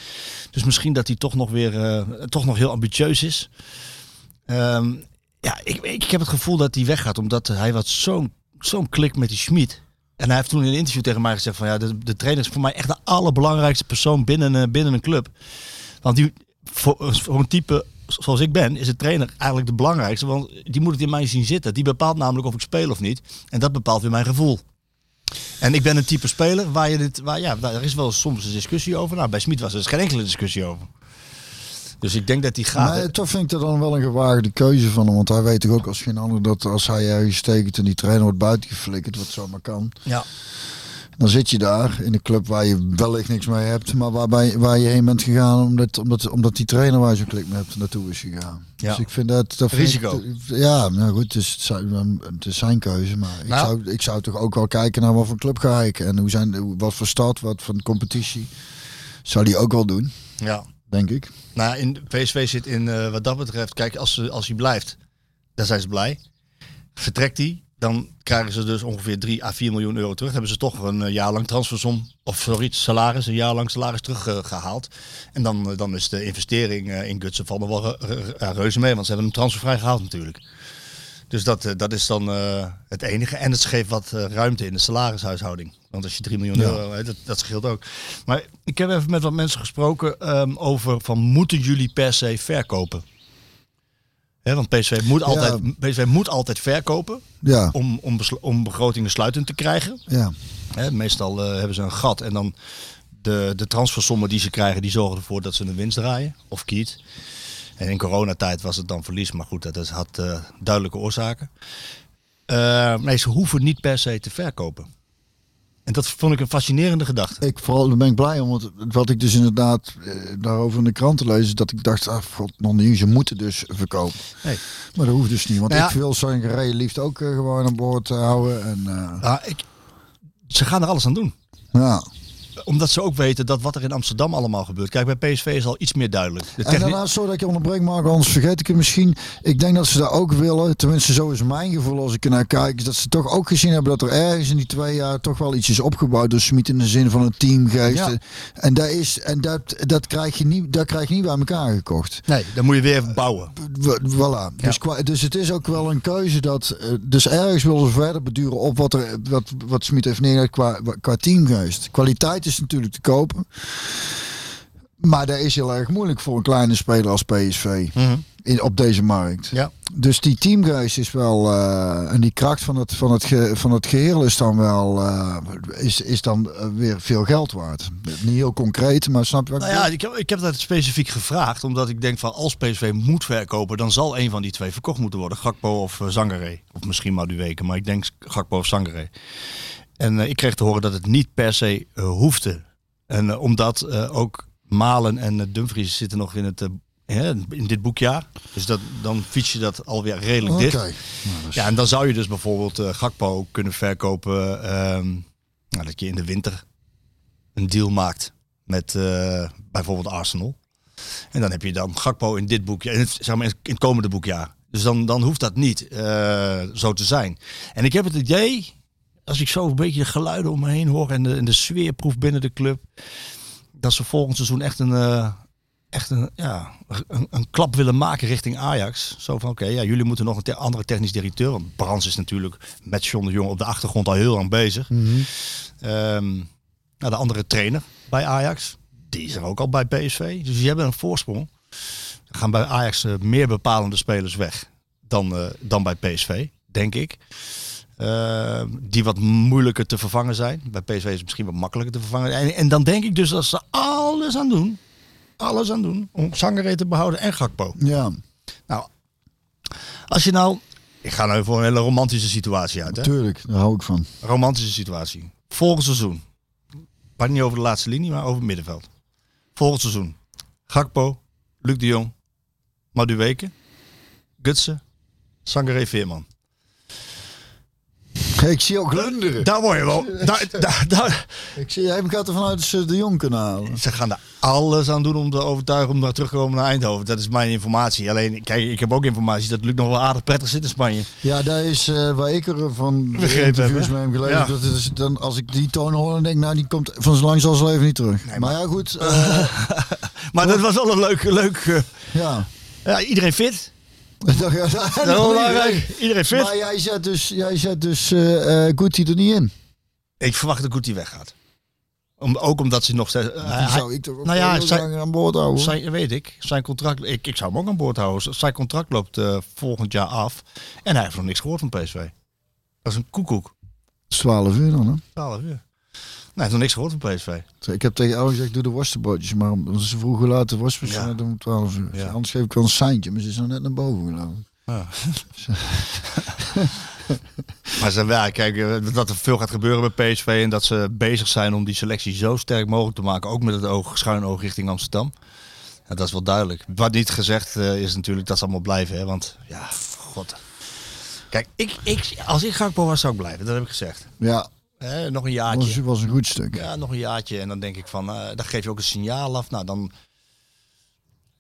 Dus misschien dat hij toch nog weer toch nog heel ambitieus is. Um, ja, ik, ik heb het gevoel dat hij weggaat, omdat hij wat zo'n zo'n klik met die Schmid. En hij heeft toen in een interview tegen mij gezegd van ja, de, de trainer is voor mij echt de allerbelangrijkste persoon binnen, uh, binnen een club. Want die, voor, voor een type zoals ik ben, is de trainer eigenlijk de belangrijkste. Want die moet het in mij zien zitten. Die bepaalt namelijk of ik speel of niet. En dat bepaalt weer mijn gevoel. En ik ben een type speler waar je dit, waar, ja, daar is wel soms een discussie over. Nou, bij Smit was er dus geen enkele discussie over. Dus ik denk dat hij gaat. Nee, toch vind ik dat dan wel een gewaagde keuze van hem. Want hij weet toch ook als geen ander dat als hij ergens steekt en die trainer wordt buitengeflikkerd, wat zomaar kan. Ja. Dan zit je daar in een club waar je wellicht niks mee hebt, maar waarbij, waar je heen bent gegaan omdat, omdat, omdat die trainer waar je zo'n klik mee hebt naartoe is gegaan. Ja. Dus ik vind dat... dat Risico. Ik, ja, nou goed, het is, het is zijn keuze, maar ik, Nou. zou, ik zou toch ook wel kijken naar wat voor club ga ik en hoe zijn, wat voor stad, wat voor competitie. Zou die ook wel doen, Ja. denk ik. Nou, in PSV zit in uh, wat dat betreft, kijk, als, ze, als hij blijft, dan zijn ze blij. Vertrekt hij, dan krijgen ze dus ongeveer 3 à 4 miljoen euro terug. Hebben ze toch een uh, jaar lang transfersom, of zoiets, salaris, een jaar lang salaris teruggehaald. En dan, uh, dan is de investering in Gutsen van er wel reuze mee, want ze hebben hem transfervrij gehaald natuurlijk. Dus dat, dat is dan het enige. En het geeft wat ruimte in de salarishuishouding. Want als je 3 miljoen Ja. euro, dat, dat scheelt ook. Maar ik heb even met wat mensen gesproken um, over van moeten jullie per se verkopen? Want PSV moet, altijd, PSV moet altijd verkopen Ja, om, om, om begrotingen sluitend te krijgen. ja. Meestal uh, hebben ze een gat en dan de, de transfersommen die ze krijgen, die zorgen ervoor dat ze een winst draaien. Of kiet. En in coronatijd was het dan verlies, maar goed, dat had uh, duidelijke oorzaken. Uh, nee, ze hoeven niet per se te verkopen. En dat vond ik een fascinerende gedachte. Ik vooral daar ben ik blij om, want wat ik dus inderdaad eh, daarover in de krant lees, is dat ik dacht, ah, god, nog niet, ze moeten dus verkopen. Nee. Maar dat hoeft dus niet, want Nou ja. ik wil Sangaré liefst ook eh, gewoon aan boord houden. En, Ah, ik, ze gaan er alles aan doen. ja. Omdat ze ook weten dat wat er in Amsterdam allemaal gebeurt. Kijk, bij PSV is al iets meer duidelijk. De En daarnaast, sorry dat ik je onderbreek, Marco, anders vergeet ik het misschien. Ik denk dat ze daar ook willen, tenminste zo is mijn gevoel als ik ernaar kijk, is dat ze toch ook gezien hebben dat er ergens in die twee jaar toch wel iets is opgebouwd door Smit in de zin van een teamgeest. Ja. En, dat, is, en dat, dat, krijg je niet, dat krijg je niet bij elkaar gekocht. Nee, dan moet je weer even bouwen. W- Voilà. Dus, qua- dus het is ook wel een keuze dat. eh, Dus ergens willen ze verder beduren op wat, er, wat, wat Smit heeft neergelegd qua, qua teamgeest. Kwaliteit is natuurlijk te kopen. Maar dat is heel erg moeilijk voor een kleine speler als PSV in, op deze markt. Ja. Dus die teamgeest is wel. eh, en die kracht van het, van het, ge- van het geheel is dan wel. eh, is, is dan eh, weer veel geld waard. Niet heel concreet, maar snap je wat ik Nou ja, ik heb, ik heb dat specifiek gevraagd. Omdat ik denk van als PSV moet verkopen, dan zal een van die twee verkocht moeten worden. Gakpo of Zangaré. Of misschien Madueke, maar ik denk Gakpo of Zangaré. En uh, ik kreeg te horen dat het niet per se uh, hoefde. En eh, omdat eh, ook Malen en eh, Dumfries zitten nog in, het, eh, in dit boekjaar. Dus dat, dan fiets je dat alweer redelijk dicht. Nou, Ja, en dan zou je dus bijvoorbeeld eh, Gakpo kunnen verkopen. ehm, nou, dat je in de winter een deal maakt met eh, bijvoorbeeld Arsenal. En dan heb je dan Gakpo in dit boekjaar, in het, zeg maar in het komende boekjaar. Dus dan, dan hoeft dat niet eh, zo te zijn. En ik heb het idee, als ik zo een beetje de geluiden om me heen hoor en de, en de sfeerproef binnen de club, dat ze volgend seizoen echt een, eh, echt een, ja, een, een klap willen maken richting Ajax. Zo van, oké, ja, jullie moeten nog een te- andere technisch directeur. Want Brands is natuurlijk met John de Jong op de achtergrond al heel lang bezig. Ehm, nou, de andere trainer bij Ajax, die is er ook al bij PSV. Dus die hebben een voorsprong. Er gaan bij Ajax eh, meer bepalende spelers weg dan, eh, dan bij PSV, denk ik. Ehm, die wat moeilijker te vervangen zijn. Bij PSV is het misschien wat makkelijker te vervangen. En, en dan denk ik dus dat ze alles aan doen. Alles aan doen om Sangaré te behouden en Gakpo. Ja, Nou, als je nou... Ik ga nou voor een hele romantische situatie uit. Hè? tuurlijk. Daar hou ik van. Romantische situatie. Volgend seizoen. Maar niet over de laatste linie, maar over het middenveld. Volgend seizoen. Gakpo, Luc de Jong, Maduweke, Gutsen, Sangaré Veerman. Ik zie ook glunderen. Daar word je wel. Daar, daar, daar. Ik zie, jij gaat ervan uit dat ze de jong kunnen halen. Ze gaan er alles aan doen om te overtuigen om daar terug te komen naar Eindhoven. Dat is mijn informatie. Alleen, kijk, ik heb ook informatie dat Luc nog wel aardig prettig zit in Spanje. Ja, daar is eh, waar ik er van Begrepen heb, met hem gelezen. Ja. Dat is dan, als ik die toon hoor, dan denk ik, nou, die komt van zo lang zal ze leven niet terug. maar, ja, goed. eh, Maar dat was wel een leuk... leuk eh, ja. ja, iedereen fit. Dat, is belangrijk. Iedereen fit. Maar jij zet dus, jij zet dus eh eh, Guti er niet in. Ik verwacht dat Guti weggaat. Om, ook omdat ze nog steeds... Hij- zou ik toch ook nou ja, aan boord houden. Zijn, weet ik. Zijn contract, ik, ik zou hem ook aan boord houden. Zijn contract loopt eh, volgend jaar af. En hij heeft nog niks gehoord van PSV. Dat is een koekoek. Dat is 12 uur dan, hè? 12 uur. Nee, nog niks gehoord van PSV. Ik heb tegen Ellen gezegd, doe de worstenbroodjes. Maar omdat ze vroeger laten ja. doen om 12 uur. Ja. Anders geef ik wel een seintje, maar ze is nog net naar boven gelopen. Ja. maar ze, ja, kijk, eh, dat er veel gaat gebeuren bij PSV. En dat ze bezig zijn om die selectie zo sterk mogelijk te maken. Ook met het oog, schuin oog richting Amsterdam. Ja, dat is wel duidelijk. Wat niet gezegd eh, is natuurlijk dat ze allemaal blijven. Hè? Want ja, god. Kijk, ik, ik, als ik Gakpo was, zou ik blijven. Dat heb ik gezegd. Ja, Hè, nog een was, jaartje. was een goed stuk. Ja, nog een jaartje. En dan denk ik van, eh dan geef je ook een signaal af. Nou, dan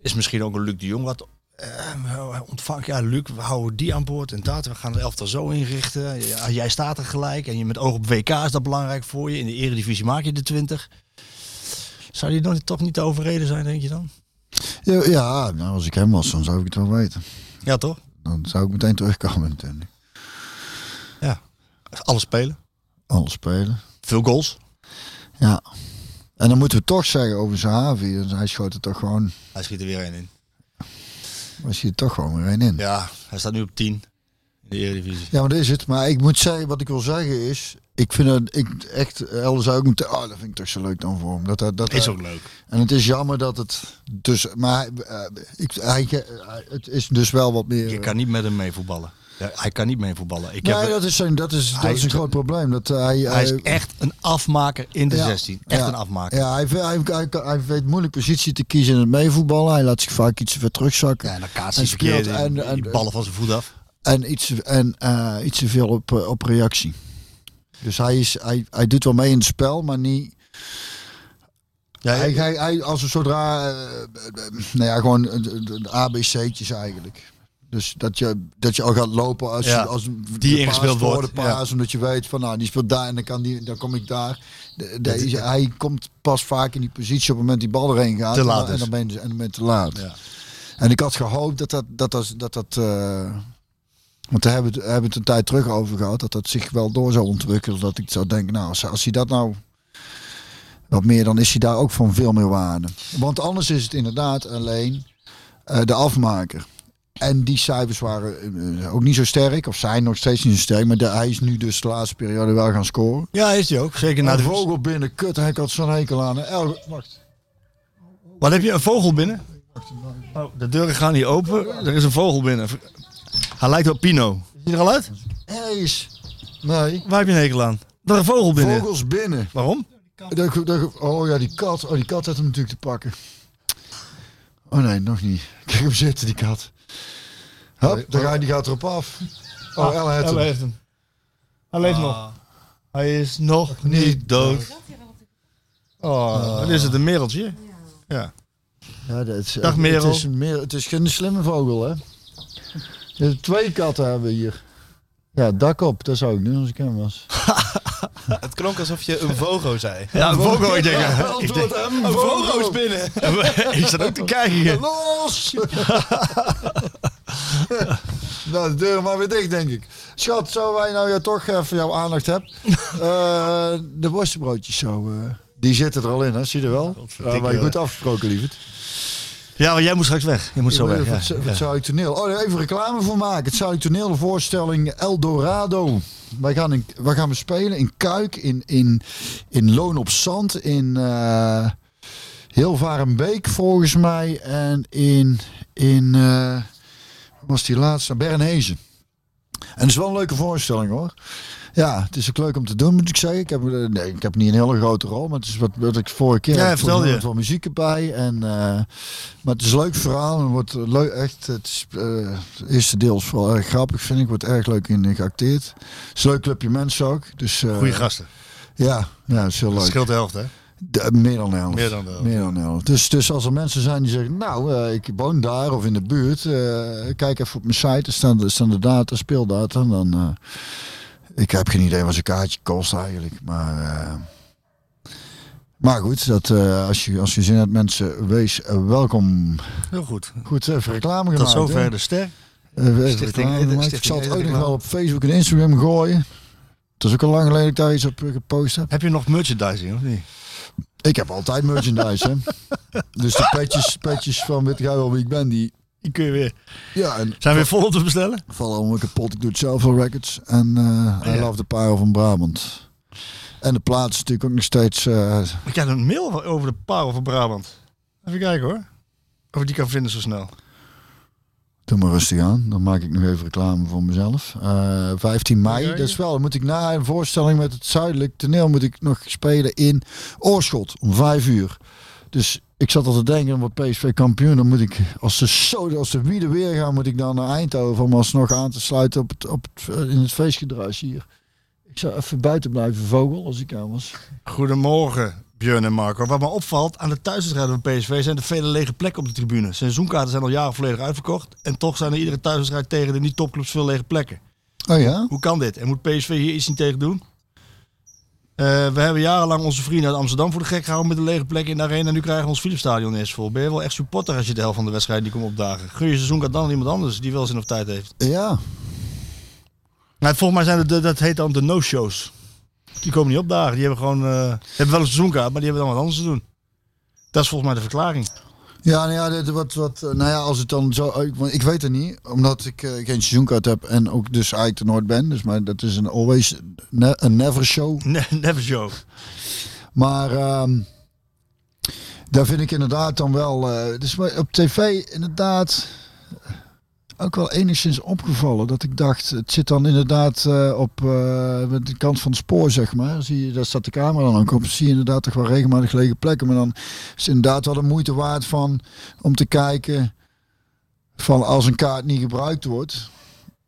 is misschien ook een Luc de Jong wat eh, ontvangt. Ja, Luc, we houden die aan boord en dat. We gaan het elftal zo inrichten. Ja, jij staat er gelijk. En je met oog op WK is dat belangrijk voor je. In de eredivisie maak je de 20. Zou die dan toch niet te overreden zijn, denk je dan? Ja, ja nou, als ik hem was, dan zou ik het wel weten. Ja, toch? Dan zou ik meteen terugkomen natuurlijk. Ja. Alles spelen. Alles spelen. Veel goals. Ja. En dan moeten we toch zeggen over Zahavi. dus Hij schoot er toch gewoon, Hij schiet er weer één in. hij er toch gewoon weer één in. Ja, hij staat nu op 10 in de eredivisie. Ja, maar dat is het. Maar ik moet zeggen, wat ik wil zeggen is, ik vind het ik echt, Elder zou ook moeten, oh, dat vind ik toch zo leuk dan voor hem. Dat, dat, dat, Is ook leuk. En het is jammer dat het dus, maar eh, ik, hij, het is dus wel wat meer. Je kan niet met hem mee voetballen. Ja, hij kan niet mee voetballen. Ik nee, heb, dat is, zijn, dat is, dat is een groot probleem. Dat hij, hij is hij- echt een afmaker in de Ja, 16. Echt ja. een afmaker. Ja, hij, hij, hij, hij weet moeilijk positie te kiezen in het meevoetballen. Hij laat zich vaak iets te ver terugzakken. Ja, en dan kaatst hij verkeerd speelt- en, en- en- die ballen van zijn voet af. En iets, en, eh, iets te veel op, eh, op reactie. Dus hij, is, hij, hij doet wel mee in het spel, maar niet. Ja, hij, hij, hij, als een zodra. eh, nou ja, gewoon een- ABC'tjes eigenlijk. Dus dat je, dat je al gaat lopen als, Ja, als die ingespeeld wordt, De paas, omdat je weet van nou, die speelt daar en dan, kan die, dan kom ik daar. De, de- hij komt pas vaak in die positie op het moment die bal erheen gaat. Te en laat dan- en, is. dan ben je, en dan ben je te laat. Ja. En ik had gehoopt dat dat. dat, dat, dat, dat want daar hebben we het- hebben we het een tijd terug over gehad. Dat dat zich wel door zou ontwikkelen. Dat ik zou denken, nou, als, als hij dat nou wat meer, dan is hij daar ook van veel meer waarde. Want anders is het inderdaad alleen eh, de afmaker. En die cijfers waren eh, ook niet zo sterk, of zijn nog steeds niet zo sterk. Maar de, hij is nu dus de laatste periode wel gaan scoren. Ja, is hij ook. Zeker na Een de vogel binnen, kut, hij had zo'n hekel aan. El, wacht. Wat heb je? Een vogel binnen? Oh, de deuren gaan niet open. Er is een vogel binnen. Hij lijkt op Pino. Is hij er al uit? Hij is. Nee. Waar heb je een hekel aan? Er is een vogel binnen. Vogels binnen. Waarom? Dat- dat- oh ja, die kat. Oh, die kat had hem natuurlijk te pakken. Oh nee, nog niet. Kijk hem zitten, die kat. Hop, daar gaat, die gaat erop af. Oh, Ah, Ellen heeft hem. heeft hem. Hij leeft Ah. nog. Hij is nog niet dood. Oh, wat is het, een mereltje? Ja. Ja, dat is, Dag, Merel. Het is, een meer, het is geen slimme vogel, hè? Twee katten hebben we hier. Ja, dak op, dat zou ik doen als ik hem was. Het klonk alsof je een vogo zei. Ja, een vogel, ik denk. Ja, ik, antwoord denk hem, Een vogel. vogo is binnen. ik zat ook te kijken hier. Los! nou, de deur maar weer dicht, denk ik. Schat, zo wij nou ja, toch even jouw aandacht hebben. Eh, de worstenbroodjes zo, eh, die zitten er al in, hè? Zie je er wel? Ja, maar goed afgesproken, lieverd. Ja, maar jij moet straks weg. Je moet zo weg. Het, het Toneel. Oh, even reclame voor maken. Het Zuid Toneel, de voorstelling Eldorado. Wij gaan, in, wij gaan we spelen in Kuik, in, in, in Loon op Zand, in eh Hilvarenbeek volgens mij. En in, in eh, was die laatste? Bernhezen. En het is wel een leuke voorstelling hoor. Ja, het is ook leuk om te doen, moet ik zeggen. Ik heb, eh, nee, ik heb niet een hele grote rol, maar het is wat, wat ik vorige keer Ja, vertelde met wat muziek erbij. En, eh, maar het is een leuk verhaal en wordt leuk, echt. Het, is, eh, het eerste deel is vooral erg grappig, vind ik. Wordt erg leuk in geacteerd. Het is een leuk clubje mensen ook. Dus, Goeie gasten. Ja, ja, het is heel leuk. scheelt de helft, hè? De- meer dan de helft. Meer dan de helft. Meer dan de helft. Dus, dus als er mensen zijn die zeggen, nou, ik woon daar of in de buurt, kijk even op mijn site, er staan, er staan de data, speeldata. Dan, ik heb geen idee wat zo'n kaartje kost eigenlijk, maar... eh, maar goed, dat, eh, als, je, als je zin hebt, mensen, wees welkom. Heel goed. Goed, even reclame Tot gemaakt. zover hè? de ster. Even Stichting reclame Ede- gemaakt. Ik zal het ook nog wel op Facebook en Instagram gooien. Het is ook al lang geleden dat ik daar iets op eh, gepost heb. Heb je nog merchandising, of niet? Ik heb altijd merchandise, hè. Dus de petjes, petjes van weet jij wel wie ik ben, die... Die kun je weer. Ja, en Zijn weer volop te bestellen? vallen allemaal kapot. Ik doe het zelf wel records. En eh I ja. Love the Power van Brabant. En de plaat is natuurlijk ook nog steeds... eh, Ik heb een mail over de parel van Brabant. Even kijken hoor. Of ik die kan vinden zo snel. doe maar rustig aan. Dan maak ik nog even reclame voor mezelf. Eh 15 mei, dat is wel... Dan moet ik na een voorstelling met het Zuidelijk Toneel... moet ik nog spelen in Oorschot om 5 uur. Dus ik zat al te denken, wat PSV kampioen, dan moet ik, als ze zo, als ze wie er weer gaan, moet ik dan naar Eindhoven om alsnog aan te sluiten op het, op het, in het feestgedruis hier. Ik zou even buiten blijven vogel als ik aan was. Goedemorgen, Björn en Marco. Wat me opvalt aan de thuiswedstrijden van PSV zijn er vele lege plekken op de tribune. Seizoenkaarten zijn al jaren volledig uitverkocht. En toch zijn er iedere thuiswedstrijd tegen de niet-topclubs veel lege plekken. Oh ja? Hoe kan dit? En moet PSV hier iets niet tegen doen? Eh, we hebben jarenlang onze vrienden uit Amsterdam voor de gek gehouden met de lege plekken in de arena. En nu krijgen we ons Philipsstadion eerst vol. Ben je wel echt supporter als je de helft van de wedstrijd die komt opdagen? Gun je seizoenkaart dan aan iemand anders die wel zin of tijd heeft? Ja. Nou, volgens mij zijn het, de, dat heet dan de no-shows. Die komen niet opdagen. Die hebben gewoon eh, hebben wel een seizoenkaart, maar die hebben dan wat anders te doen. Dat is volgens mij de verklaring. Ja, nou ja, wat, wat, eh, nou ja, als het dan zo, ik, want ik weet het niet, omdat ik eh, geen seizoenkaart heb en ook dus eigenlijk er nooit ben. Dus maar dat is een always ne, a never show. Ne- Never show. Maar ehm, daar vind ik inderdaad dan wel. eh dus maar op tv inderdaad ook wel enigszins opgevallen. Dat ik dacht, het zit dan inderdaad eh, op met de kant van het spoor, zeg maar. Zie je, daar staat de camera dan ook op. Zie je inderdaad toch wel regelmatig lege plekken. Maar dan is het inderdaad wel de moeite waard van om te kijken van als een kaart niet gebruikt wordt.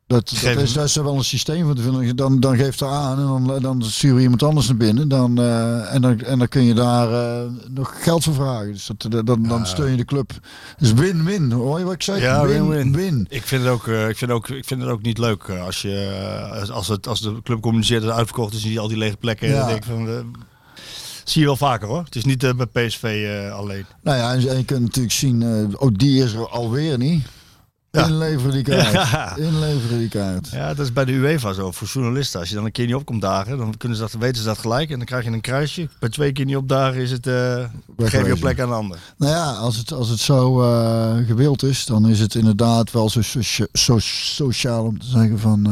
Dat, dat, is, wel een systeem te vinden. Dan, dan geeft er aan en dan, dan sturen we iemand anders naar binnen. Dan, eh, en, dan, en dan kun je daar eh, nog geld voor vragen. Dus dat, dat- dan, dan steun je de club. Dus win-win. Hoor je wat ik zeg? Ja, Win-win. Ik vind het ook, eh, ik vind ook, ik vind het ook niet leuk als, je, als, het, als de club communiceert dat het uitverkocht is en die al die lege plekken. Ja. Dan denk ik van, zie je wel vaker hoor. Het is niet bij PSV alleen. Nou ja, en, en je kunt natuurlijk zien, oh, die is er alweer niet. Ja. Inleveren die kaart. Ja. Inleveren die kaart. Ja, dat is bij de UEFA zo. Voor journalisten. Als je dan een keer niet opkomt dagen, dan kunnen ze dat, weten ze dat gelijk. En dan krijg je een kruisje. Bij twee keer niet opdagen is het, eh geef je plek aan een ander. Nou ja, als het, als het zo eh, gewild is, dan is het inderdaad wel zo, socia- zo sociaal om te zeggen van...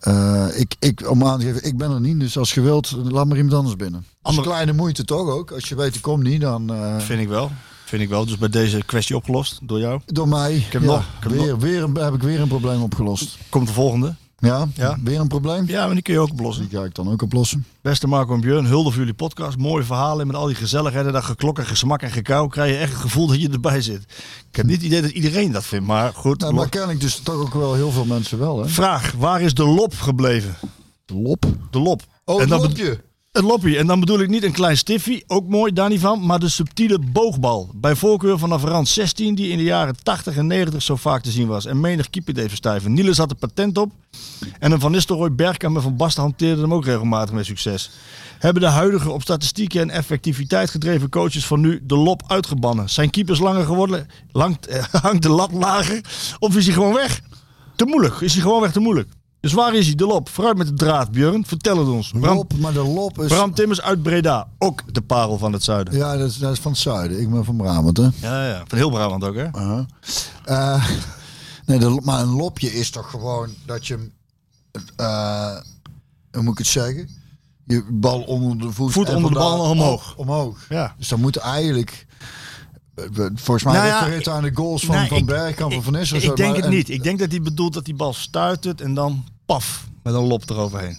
eh, ik, ik, om aan te geven, ik ben er niet, dus als je wilt, laat maar iemand anders binnen. Dat is Ander- een kleine moeite toch ook? Als je weet, ik kom niet, dan... eh, Vind ik wel. Vind ik wel. Dus bij deze kwestie opgelost door jou. door mij heb ja, nog- ik heb weer, weer een- heb ik weer een probleem opgelost. Komt de volgende. Ja? Ja. Weer een probleem? Ja, maar die kun je ook oplossen. Die ga ik dan ook oplossen. Beste Marco en Björn, hulde voor jullie podcast. Mooie verhalen met al die gezelligheden. Dat geklok en gesmak en gekauw. Krijg je echt het gevoel dat je erbij zit. Ik heb niet het idee dat iedereen dat vindt, maar goed. Nou, maar ken ik dus toch ook wel heel veel mensen wel, hè? Vraag, waar is de lop gebleven? De lop. De lop. Oh, En lopje. Het loppie. En dan bedoel ik niet een klein stiffie, ook mooi, daar niet van, maar de subtiele boogbal. Bij voorkeur vanaf rand 16, die in de jaren 80 en 90 zo vaak te zien was. En menig keeper deed verstijven. Niels had er patent op. En een Van Nistelrooy, Bergkamp en Van Basten hanteerden hem ook regelmatig met succes. Hebben de huidige op statistieken en effectiviteit gedreven coaches van nu de lop uitgebannen? Zijn keepers langer geworden? Eh, hangt de lat lager? Of is hij gewoon weg? Te moeilijk. Is hij gewoon weg te moeilijk? Dus waar is hij, de lop? Vooruit met de draad, Björn. Vertel het ons. Bram, Lop, maar de lop is... Bram Timmers uit Breda. Ook de parel van het zuiden. Ja, dat is, dat is van het zuiden. Ik ben van Brabant, hè? Ja, ja. Van heel Brabant ook, hè? Eh, nee, de, maar een lopje is toch gewoon dat je eh, hoe moet ik het zeggen? Je bal onder de voet... Voet onder de bal omhoog. op- omhoog. Ja. Dus dan moet eigenlijk... eh, Volgens mij Nou ja, refereert aan de goals van Nee, Van ik- Bergkamp en ik- Van Nistelrooy. Ik, zo, denk maar- het en- niet. Ik denk dat hij bedoelt dat die bal stuitert en dan paf, met een lop eroverheen.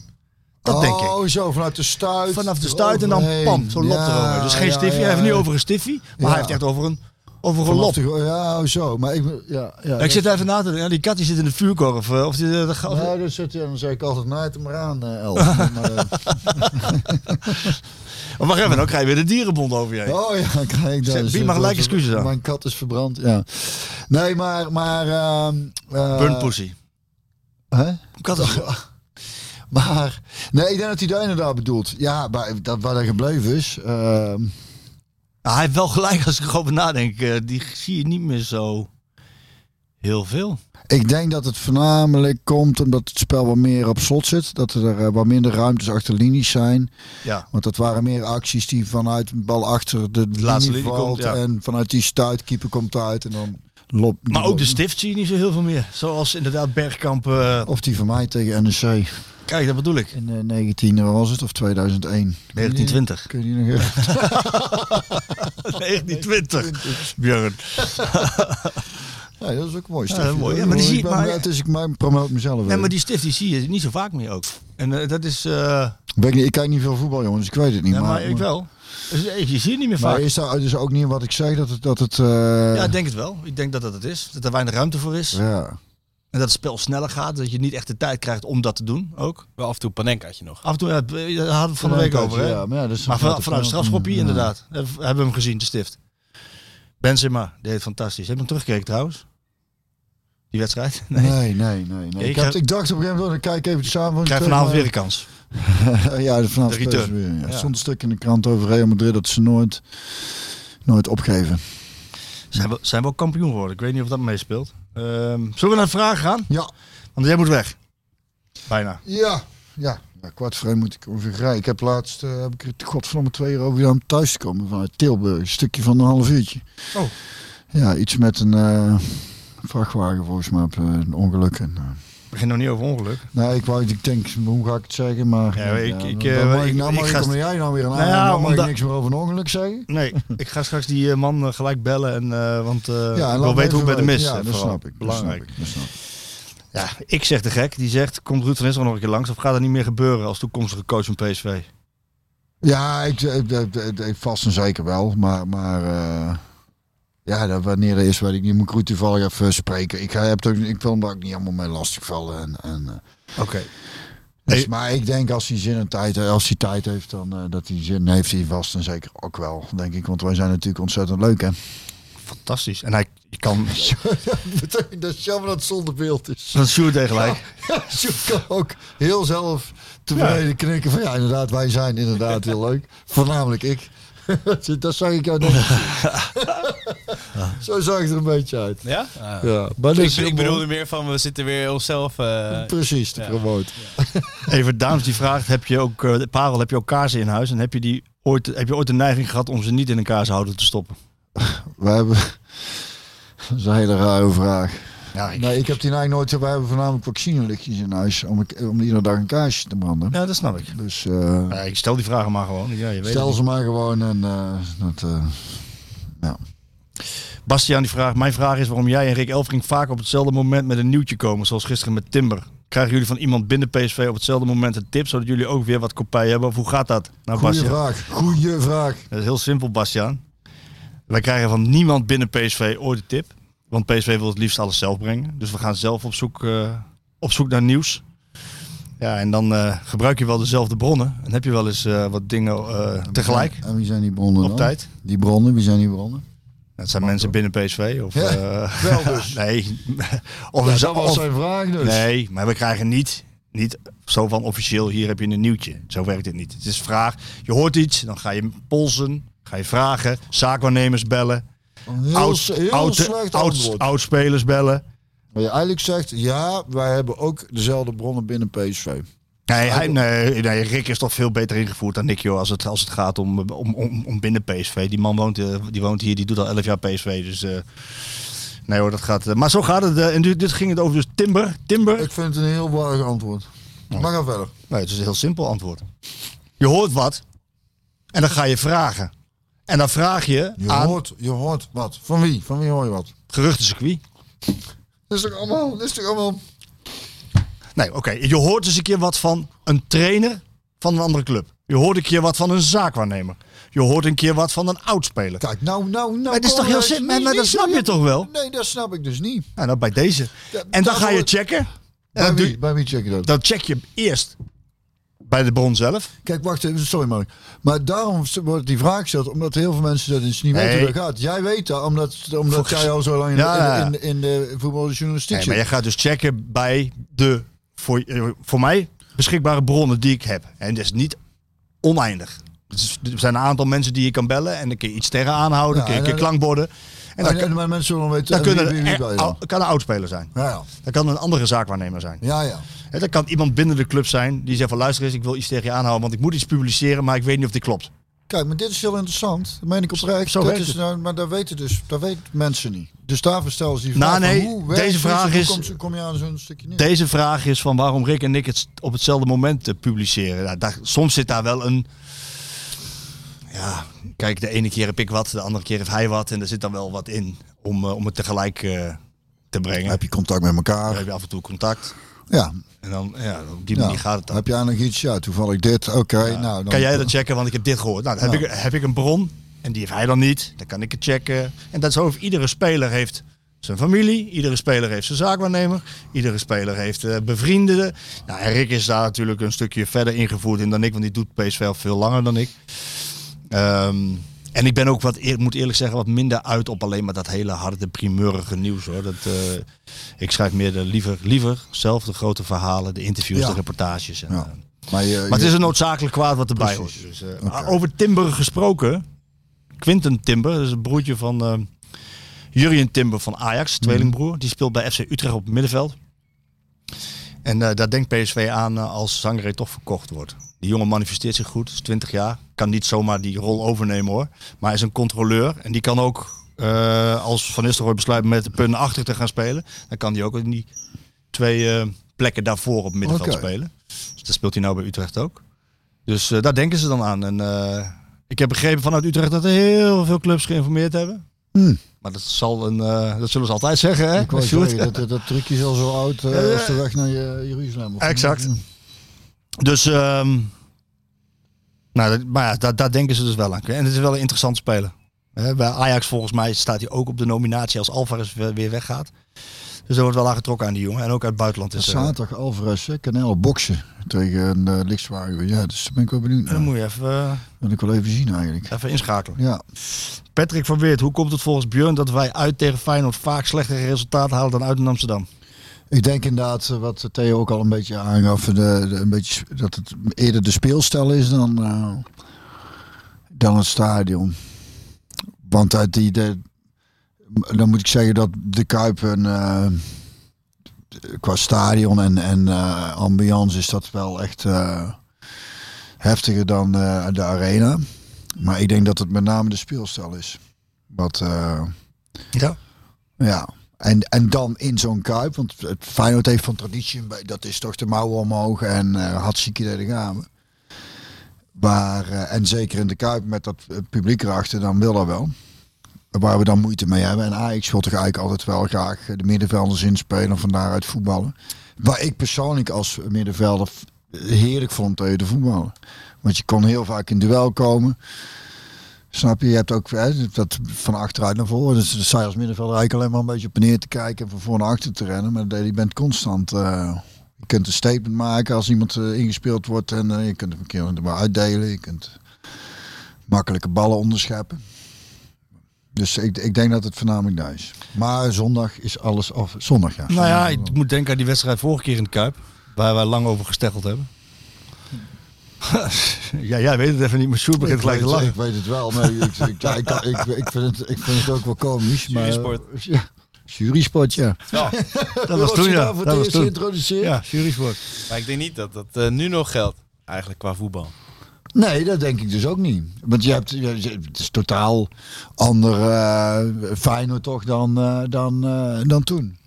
Dat denk ik. Oh, zo, vanuit de stuit. Vanaf de stuit en dan eroverheen. pam, zo'n lop Ja, erover. Dus geen stiffie. Hij heeft niet over een stiffie, maar hij heeft echt over een, over een lop. ja, oh, zo. Maar ik, ja, ja, ik zit even na te denken. ja, Die kat die zit in de vuurkorf. eh, Of die, eh, dat gaat- Nee, dat zit, dan zeg ik altijd, naait hem maar aan, eh, Elf. maar, Maar wacht even, dan krijg je weer de dierenbond over je heen. Oh ja, dan krijg ik dat. Dus, eh, maar gelijk excuses aan. Mijn kat is verbrand, ja. Nee, maar... maar eh, Burn pussy. Hè? Maar, nee, ik denk dat hij daar inderdaad bedoelt. Ja, maar dat, waar hij gebleven is. ehm, Nou, hij heeft wel gelijk als ik erover nadenk. eh, die zie je niet meer zo heel veel. ik denk dat het voornamelijk komt omdat het spel wat meer op slot zit. Dat er eh, wat minder ruimtes achter linies zijn. Ja. Want dat waren meer acties die vanuit een bal achter de, laatste linie linie valt. komt, ja. En vanuit die stuit, keeper komt eruit en dan Maar ook de stift zie je niet zo heel veel meer. Zoals inderdaad Bergkamp. eh, Of die van mij tegen NEC kijk, dat bedoel ik. in eh, 19, wat was het? Of 2001? 1920. Kun je die nog even... 1920. Björn. Ja, dat is ook mooi. Ja, mooi. Ja, maar die zie ik maar- Het is ik mezelf. Nee, maar die stift die zie je niet zo vaak meer ook. En eh, dat is... eh Weet ik, niet, ik kijk niet veel voetbal, jongens. Ik weet het niet. ja, maar, maar ik wel. Dus, eh, je ziet het niet meer Maar vaak. is dat dus ook niet wat ik zeg dat het. Dat het eh, Ja, ik denk het wel. Ik denk dat dat het is. Dat er weinig ruimte voor is. ja. En dat het spel sneller gaat. Dat je niet echt de tijd krijgt om dat te doen ook. Wel af en toe Panenkaatje nog. Af en toe, ja, daar hadden we het van de week over. Hè? Ja, maar ja, is Maar van, vanuit de strafschopje ja. inderdaad. Hebben we hem gezien, de stift. Benzema, die deed fantastisch. Heb je hem teruggekeken trouwens? Die wedstrijd? Nee. Nee, nee, nee. nee. Ik Ik, had, heb- ik dacht op een gegeven moment, dan kijk ik even samen. Krijg vanavond weer een kans. ja, vanavond De return. Ja. Stond een stuk in de krant over Real Madrid dat ze nooit, nooit opgeven. Zijn we, zijn we ook kampioen geworden. Ik weet niet of dat meespeelt. Ehm, zullen we naar de vraag gaan? Ja, Want jij moet weg. Bijna. ja, ja. ja kwart één moet ik ongeveer rijden. Ik heb laatst, eh, heb ik er godverdomme twee uur over om thuis te komen vanuit Tilburg. Een stukje van een half uurtje. Oh. Ja, iets met een eh, vrachtwagen volgens mij op eh, een ongeluk. En, begin nog niet over ongeluk. Nee, ik wou, ik denk, hoe ga ik het zeggen, maar... Ja, ik- ik, dan- eh, dan mag ik- ik, nou ik mag ik, kom jij nou weer een Nou ja, dan mag ik niks meer over een ongeluk zeggen. Nee, ik ga straks die eh, man eh, gelijk bellen. En, want eh Ja, en ik wil weten hoe even bij de mis Ja, dat snap ik. dat Belangrijk. snap ik, dat snap ik. Ja, ik zeg de gek. Die zegt, komt Ruud van Nistelrooy nog een keer langs? Of gaat dat niet meer gebeuren als toekomstige coach van PSV? Ja, ik, ik, ik, ik- ik- vast en zeker wel. Maar, maar ja, dat, wanneer dat is, weet ik niet. Moet ik toevallig even spreken. Ik, ga- heb ook, ik wil hem daar ook niet allemaal mee lastigvallen. En, en, eh, Oké. dus, Hey. Maar ik denk als hij zin en tijd, als hij tijd heeft, dan eh, dat hij zin heeft, hij vast en zeker ook wel, denk ik. Want wij zijn natuurlijk ontzettend leuk, hè? Fantastisch. En hij je kan... dat is jammer dat het zonder beeld is. Dat is Sjoerd tegen gelijk. Ja, zo kan ook heel zelf tevreden knikken van ja, inderdaad, wij zijn inderdaad heel leuk. Voornamelijk ik. dat zag ik jou net. Zo zag het er een beetje uit. Ja? Ja, maar Ik, ik bedoelde meer van, we zitten weer onszelf... eh, Precies, te Ja. promoten. Even Daams die vraagt, heb je ook, eh, Parel, heb je ook kaarsen in huis? En heb je, die ooit, heb je ooit de neiging gehad om ze niet in een kaarsenhouder te stoppen? We hebben... Dat is een hele rare vraag. Ja, ik, Nee, ik heb die eigenlijk nooit... We hebben voornamelijk vaccinelichtjes in huis om, om iedere dag een kaarsje te branden. ja dat snap ik. Dus eh, Ja, ik stel die vragen maar gewoon. Ja, je weet stel ze maar gewoon en eh, dat... eh, ja. Bastiaan die vraagt, mijn vraag is waarom jij en Rick Elfrink vaak op hetzelfde moment met een nieuwtje komen, zoals gisteren met Timber. krijgen jullie van iemand binnen PSV op hetzelfde moment een tip, zodat jullie ook weer wat kopij hebben? Of hoe gaat dat? Nou, Goeie Bastiaan? vraag. Goeie vraag. Dat is heel simpel, Bastiaan. Wij krijgen van niemand binnen PSV ooit een tip. Want PSV wil het liefst alles zelf brengen. Dus we gaan zelf op zoek, eh, op zoek naar nieuws. Ja, en dan eh, gebruik je wel dezelfde bronnen. En heb je wel eens eh, wat dingen tegelijk En wie zijn die bronnen op dan? tijd. Die bronnen, wie zijn die bronnen? Dat zijn mensen binnen PSV. Of, Ja, wel dus. nee. of, Ja, dat was zijn vraag dus. Nee, maar we krijgen niet, niet zo van officieel, hier heb je een nieuwtje. Zo werkt het niet. Het is vraag, je hoort iets, dan ga je polsen, ga je vragen, zaakwaarnemers bellen, heel, oud, heel oud, slecht oud, antwoord. oudspelers bellen. Waar je eigenlijk zegt, ja, wij hebben ook dezelfde bronnen binnen PSV. Nee, hij, nee, nee, Rick is toch veel beter ingevoerd dan Nick, joh, als het, als het gaat om, om, om, om binnen PSV. Die man woont, eh, die woont hier, die doet al 11 jaar PSV, dus... eh, Nee hoor, dat gaat... eh, maar zo gaat het. en dit, dit ging het over dus Timber. Timber. Ik vind het een heel waag antwoord. Oh. Maar ga verder. Nee, het is een heel simpel antwoord. Je hoort wat en dan ga je vragen. En dan vraag je, Je aan hoort, je hoort wat. Van wie? Van wie hoor je wat? geruchtencircuit. Dat is toch allemaal, dat is toch allemaal... Nee, oké. Je hoort dus een keer wat van een trainer van een andere club. Je hoort een keer wat van een zaakwaarnemer. Je hoort een keer wat van een oudspeler. Kijk, nou, nou, nou... het is toch heel eens. simpel? Maar dat snap je toch wel? Nee, dat snap ik dus niet. Nou, bij deze. En dan ga je checken. En Bij wie, bij wie check je dat? dan check je eerst bij de bron zelf. Kijk, wacht even, sorry Mark. Maar daarom wordt die vraag gesteld, omdat heel veel mensen dat dus niet Nee. weten hoe dat gaat. Jij weet dat, omdat, omdat Volgens- jij al zo lang in, Ja, de, in, de- in, de voetbaljournalistiek Nee, maar je gaat dus checken bij de voor, eh, voor mij beschikbare bronnen die ik heb. En dat is niet oneindig. Is- er zijn een aantal mensen die je kan bellen en dan kun je iets tegenaan houden, Ja, kun je een klankborden. En dan, En, en, maar mensen zullen weten dan wie, kunnen wie, wie kan een oudspeler zijn. Ja, ja. Dat kan een andere zaakwaarnemer zijn. Ja, ja. Hè, Dat kan iemand binnen de club zijn die zegt van luister eens, ik wil iets tegen je aanhouden, want ik moet iets publiceren, maar ik weet niet of dit klopt. Kijk, maar dit is heel interessant. Dat meen ik oprecht. Zo Dat is, nou, maar dat weten dus, dat weten mensen niet. Dus daarvoor stellen ze die Nou, vraag. nee, hoe deze vraag is- Hoe kom, kom je aan zo'n stukje neer? Deze vraag is van waarom Rick en ik het op hetzelfde moment eh, publiceren. Nou, daar, soms zit daar wel een. Ja, kijk, de ene keer heb ik wat, de andere keer heeft hij wat. En er zit dan wel wat in om, eh, om het tegelijk eh, te brengen. Heb je contact met Dan elkaar? heb je af en toe contact. Ja. En dan, ja, op die ja. manier gaat het dan. Heb jij nog iets? Ja, toevallig dit. Oké, nou dan... kan jij dat checken, want ik heb dit gehoord. Nou, dan heb, ik, heb ik een bron en die heeft hij dan niet. Dan kan ik het checken. En dat is over iedere speler heeft zijn familie. Iedere speler heeft zijn zaakwaarnemer. Iedere speler heeft eh bevrienden. Nou, en Rick is daar natuurlijk een stukje verder ingevoerd in dan ik, want die doet PSV veel langer dan ik. Ehm, en ik ben ook wat, eer- moet eerlijk zeggen, wat minder uit op alleen maar dat hele harde, primeurige nieuws hoor. Dat, eh, ik schrijf meer de, liever, liever zelf de grote verhalen, de interviews, Ja. de reportages. En, Ja. eh, Maar, je, maar het je- is een noodzakelijk kwaad wat erbij hoort. Dus, eh, Oké. Over Timber gesproken. Quinten Timber, dat is een broertje van eh Jurien Timber van Ajax, tweelingbroer. Die speelt bij FC Utrecht op het middenveld. En daar denkt PSV aan als Sangre toch verkocht wordt. Die jongen manifesteert zich goed, is 20 jaar. Kan niet zomaar die rol overnemen hoor. Maar hij is een controleur. En die kan ook, eh, als Van Nistelrooy besluit met de punten achter te gaan spelen. Dan kan hij ook in die twee eh, plekken daarvoor op middenveld spelen. Dus dat speelt hij nou bij Utrecht ook. Dus eh, daar denken ze dan aan. En ik heb begrepen vanuit Utrecht dat er heel veel clubs geïnformeerd hebben. Hmm. Maar dat, zal een, dat zullen ze altijd zeggen, hè? Ik dat, dat, dat trucje is al zo oud Ja, ja. als de weg naar je, Jeruzalem. Of Exact. Dus, ehm, nou, dat- maar ja, daar, daar denken ze dus wel aan. En het is wel een interessant speler. Bij Ajax volgens mij staat hij ook op de nominatie als Alvarez weer weggaat. Dus er wordt wel aan getrokken aan die jongen. En ook uit het buitenland is er. Zaterdag Alvarez, hè, Canelo boksen tegen een uh. Ja, dus daar ben ik wel benieuwd Dan moet je even, eh, wil ik wel even zien eigenlijk. even inschakelen. Ja, Patrick van Weert, hoe komt het volgens Björn dat wij uit tegen Feyenoord vaak slechtere resultaten halen dan uit in Amsterdam? Ik denk inderdaad, eh, wat Theo ook al een beetje aangaf, de, de- een beetje, dat het eerder de speelstijl is dan, eh, dan het stadion. Want uit die, de, dan moet ik zeggen dat de Kuip een, eh, qua stadion en, en ambiance is dat wel echt heftiger dan de arena. Maar ik denk dat het met name de speelstijl is. Wat, Ja. ja. En, en dan in zo'n kuip, want het Feyenoord heeft van traditie, dat is toch de mouwen omhoog en eh hartstikke idee gaan we. Waar, eh, en zeker in de kuip met dat eh, publiek erachter, dan wil dat wel. waar we dan moeite mee hebben. En Ajax wil toch eigenlijk altijd wel graag de middenvelders inspelen en van daaruit voetballen. Waar ik persoonlijk als middenvelder heerlijk vond tegen de voetballen. Want je kon heel vaak in duel komen. Snap je? Je hebt ook hè, dat van achteruit naar voren. Dus je als middenvelder eigenlijk alleen maar een beetje op neer te kijken en van voor naar achter te rennen. Maar je bent constant. eh, je kunt een statement maken als iemand eh, ingespeeld wordt en eh, je kunt hem een keer er maar uitdelen. Je kunt makkelijke ballen onderscheppen. Dus ik, ik denk dat het voornamelijk daar is. Maar zondag is alles af. Zondag, ja. Nou ja, ik moet denken aan die wedstrijd vorige keer in de Kuip. Waar wij lang over gesteggeld hebben. ja, jij weet het even niet, maar Sjoerd begint ik, gelijk te weet, lachen. ik weet het wel. Nee, ik, ik, ja, ik, ik, ik, vind het, ik vind het ook wel komisch. Maar, Jurysport. Ja, jurysport, ja. Ja. Dat was toen, ja. Dat het was eerst toen. geïntroduceerd? Ja, jurysport. Maar ik denk niet dat dat eh, nu nog geldt. Eigenlijk qua voetbal. Nee, dat denk ik dus ook niet. Want je hebt, het is totaal ander Feyenoord toch dan, eh, dan, eh, dan toen.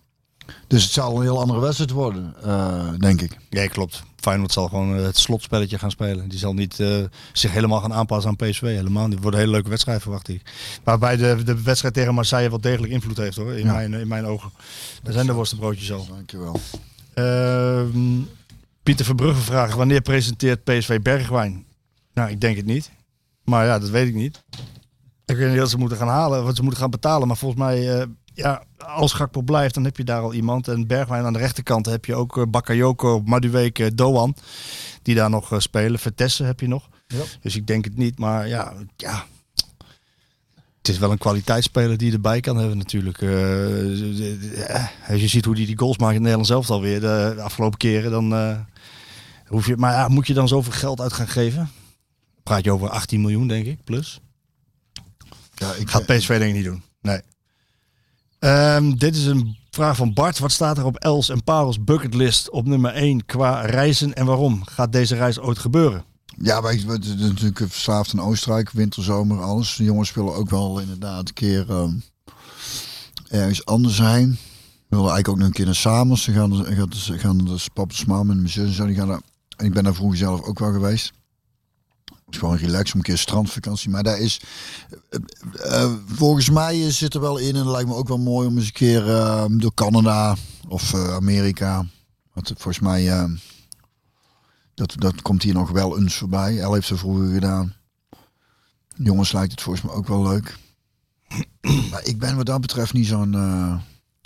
Dus het zal een heel andere wedstrijd worden, eh, denk ik. Ja, klopt. Feyenoord zal gewoon eh, het slotspelletje gaan spelen. Die zal niet eh, zich helemaal gaan aanpassen aan PSV. Helemaal niet. Wordt een hele leuke wedstrijd, verwacht ik. Waarbij de, de wedstrijd tegen Marseille wel degelijk invloed heeft, hoor. In, Ja. mijn, in mijn ogen. Daar zijn de worstenbroodjes al. Dankjewel. Ehm Pieter Verbrugge vraagt, wanneer presenteert PSV Bergwijn? Nou, ik denk het niet. Maar ja, dat weet ik niet. Ik weet niet wat ze moeten gaan halen, wat ze moeten gaan betalen. Maar volgens mij, eh, ja, als Gakpo blijft, dan heb je daar al iemand. En Bergwijn aan de rechterkant heb je ook eh, Bakayoko, Madueke, Doan. Die daar nog eh, spelen. Vertessen heb je nog. Ja. Dus ik denk het niet. Maar ja, ja, het is wel een kwaliteitsspeler die erbij kan hebben natuurlijk. Eh, als je ziet hoe hij die goals maakt in Nederland zelf alweer de, afgelopen keren, dan hoef je. Maar ja, moet je dan zoveel geld uit gaan geven? Praat je over 18 miljoen, denk ik, plus. Ja, ik, Gaat PSV denk ik niet doen. Ehm, dit is een vraag van Bart. Wat staat er op Els en Parels bucketlist op nummer 1 qua reizen en waarom? Gaat deze reis ooit gebeuren? Ja, wij zijn natuurlijk verslaafd aan Oostenrijk, winter, zomer, alles. De jongens willen ook wel inderdaad een keer ehm, ergens anders zijn. We willen eigenlijk ook nog een keer naar Samers. Ze gaan, gaan, gaan dus papa, mam en mijn zus en zo. Gaan en ik ben daar vroeger zelf ook wel geweest. Het is gewoon relax om een keer strandvakantie. Maar daar is, eh, eh, volgens mij zit er wel in. En lijkt me ook wel mooi om eens een keer eh, door Canada of Amerika. Want volgens mij... dat, dat komt hier nog wel eens voorbij. El heeft ze vroeger gedaan. Jongens lijkt het volgens mij ook wel leuk. maar ik ben wat dat betreft niet zo'n...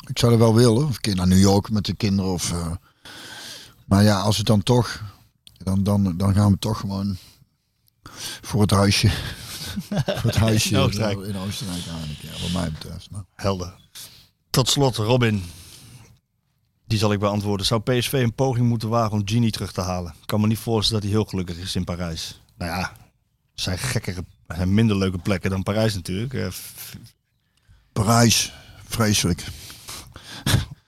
ik zou er wel willen. Of een keer naar New York met de kinderen. Of, maar ja, als het dan toch... Dan, dan, dan gaan we toch gewoon voor het huisje. voor het huisje In Oostenrijk. in Oostenrijk eigenlijk. Ja, wat mij betreft. Nou. Helder. Tot slot, Robin. Die zal ik beantwoorden. Zou PSV een poging moeten wagen om Gini terug te halen? Ik kan me niet voorstellen dat hij heel gelukkig is in Parijs. Nou ja, zijn gekkere en minder leuke plekken dan Parijs natuurlijk. Eh, Parijs, vreselijk.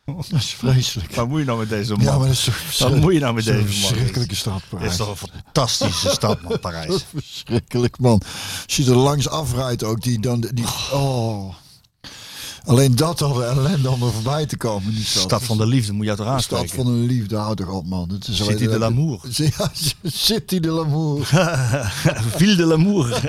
dat is vreselijk. Wat moet je nou met deze man? Ja, maar dat is toch Wat moet je nou met deze man? verschrikkelijke stad, Parijs. is toch een fantastische stad, man, Dat Parijs. is verschrikkelijk, man. Als je er langs afrijdt ook, die dan... Die, oh. Alleen dat al de ellende om er voorbij te komen die stad. Stad van de liefde moet je toch aanspreken? stad van de liefde, houd toch op, man. Het is alleen- City de l'amour. Ja, City de l'amour. Ville de l'amour.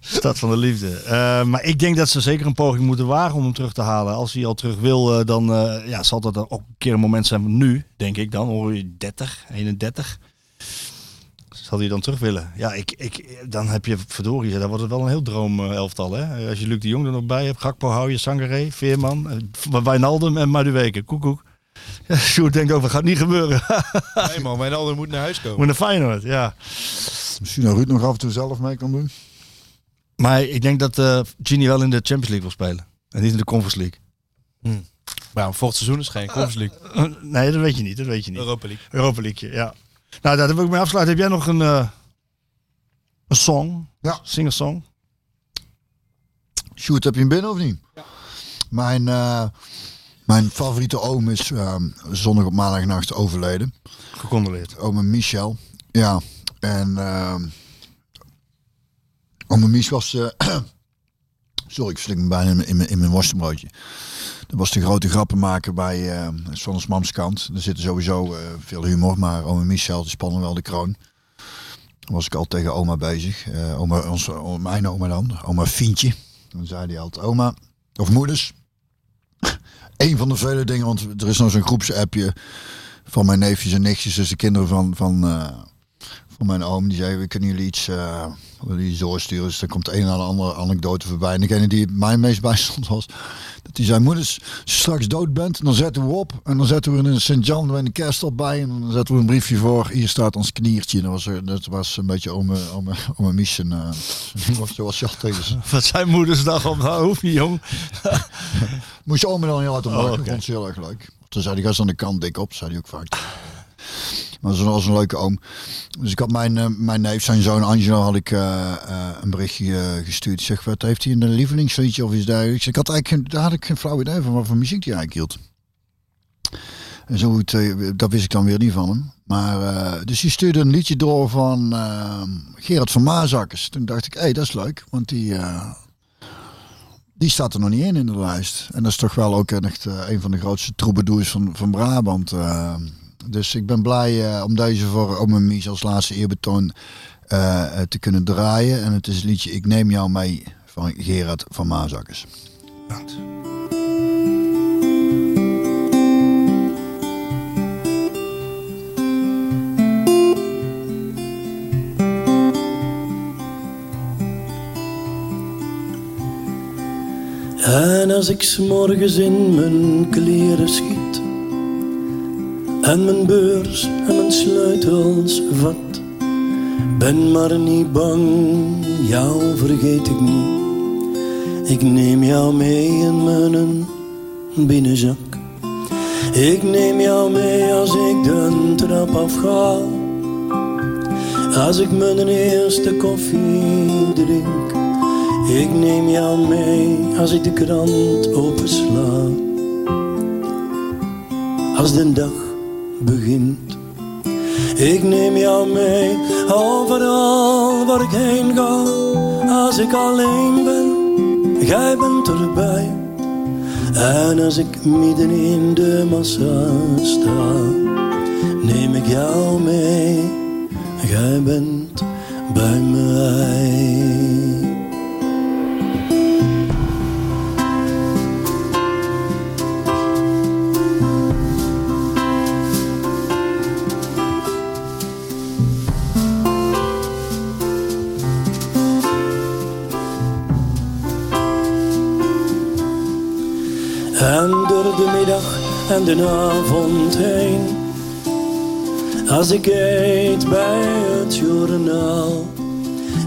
Stad van de liefde. Eh, maar ik denk dat ze zeker een poging moeten wagen om hem terug te halen. Als hij al terug wil, eh, dan eh, ja, zal dat ook een keer een moment zijn nu, denk ik dan. Hoor je 30, 31. Zal hij dan terug willen? Ja, ik, ik, dan heb je verdorie, dan wordt het wel een heel droom eh, elftal. Hè? Als je Luc de Jong er nog bij hebt, Gakpo hou je, Sangaré, Veerman, eh, Wijnaldum en Madueke. Koekoek. Ja, Sjoerd denkt ook, dat gaat niet gebeuren. Nee man, mijn ander moet naar huis komen. Moet naar Feyenoord, ja. Misschien dat Ruud nog af en toe zelf mee kan doen. Maar ik denk dat eh Gini wel in de Champions League wil spelen. En niet in de Conference League. Maar ja, volgend seizoen is geen Conference League. Eh, nee, dat weet je niet. Dat weet je niet. Europa League. Europa League, ja. Nou, daar wil ik mee afsluiten. Heb jij nog een, eh, een song? Ja. Singer-song? Sjoerd, heb je hem binnen of niet? Mijn, eh, mijn favoriete oom is eh, zondag op maandagnacht overleden. Gecondoleerd. Ome Michel. Ja. En uh, ome Mich was... eh, sorry, ik slik me bijna in, mijn- in, mijn- in mijn worstenbroodje. Dat was de grote grappenmaker bij dat is van ons mams kant. Er zit sowieso eh, veel humor, maar ome Michel die spannen wel de kroon. Dan was ik al tegen oma bezig. Eh, oma, mijn oma dan, oma Fientje. Dan zei hij altijd, oma, of moeders. Eén van de vele dingen, want er is nog zo'n groepsappje van mijn neefjes en nichtjes. Dus de kinderen van, van, van mijn oom. Die zei, we kunnen jullie iets, willen iets doorsturen. Dus dan komt de een naar de andere anekdote voorbij. En degene die mij meest bij stond was... Dat hij zei, moeders, als je straks dood bent, dan zetten we op. En dan zetten we er een Sint-Jan bij de kerst op bij. En dan zetten we een briefje voor. Hier staat ons kniertje. Dat was, er- dat was een beetje ome, ome, ome Mies. En, uh, zoals je altijd tegen Wat zijn moeders dag om? Nou, hoef niet, jong. Moest je ome dan heel hard om Oh. Vond ze heel erg leuk. Toen zei hij, ga eens aan de kant dik op. Zei hij ook vaak. Maar dat was een leuke oom. Dus ik had mijn, eh, mijn neef, zijn zoon Angelo, had ik eh, eh, een berichtje gestuurd. Zeg, wat heeft hij een lievelingsliedje of iets dergelijks? Ik had eigenlijk daar had ik geen flauw idee van wat voor muziek hij eigenlijk hield. En zo goed, dat wist ik dan weer niet van hem. Maar, dus hij stuurde een liedje door van eh, Gerard van Maasakkers. Toen dacht ik, hé, hey, dat is leuk. Want die, die staat er nog niet in in de lijst. En dat is toch wel ook echt een van de grootste troubadours van, van Brabant. Dus ik ben blij eh, om deze voor Ome Mies als laatste eerbetoon eh, te kunnen draaien. En het is het liedje Ik neem jou mee van Gerard van Maasakkers. En als ik 's morgens in mijn kleren schiet En mijn beurs en mijn sleutels vat Ben maar niet bang, jou vergeet ik niet. Ik neem jou mee in mijn binnenzak. Ik neem jou mee als ik de trap afga Als ik mijn eerste koffie drink. Ik neem jou mee als ik de krant opensla. Als de dag begint. Ik neem jou mee overal waar ik heen ga. Als ik alleen ben, jij bent erbij. En als ik midden in de massa sta, neem ik jou mee. Jij bent bij mij. En door de middag en de avond heen Als ik eet bij het journaal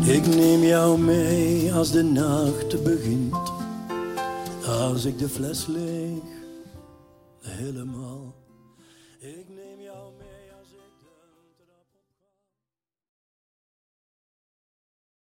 Ik neem jou mee als de nacht begint. Als ik de fles leeg Helemaal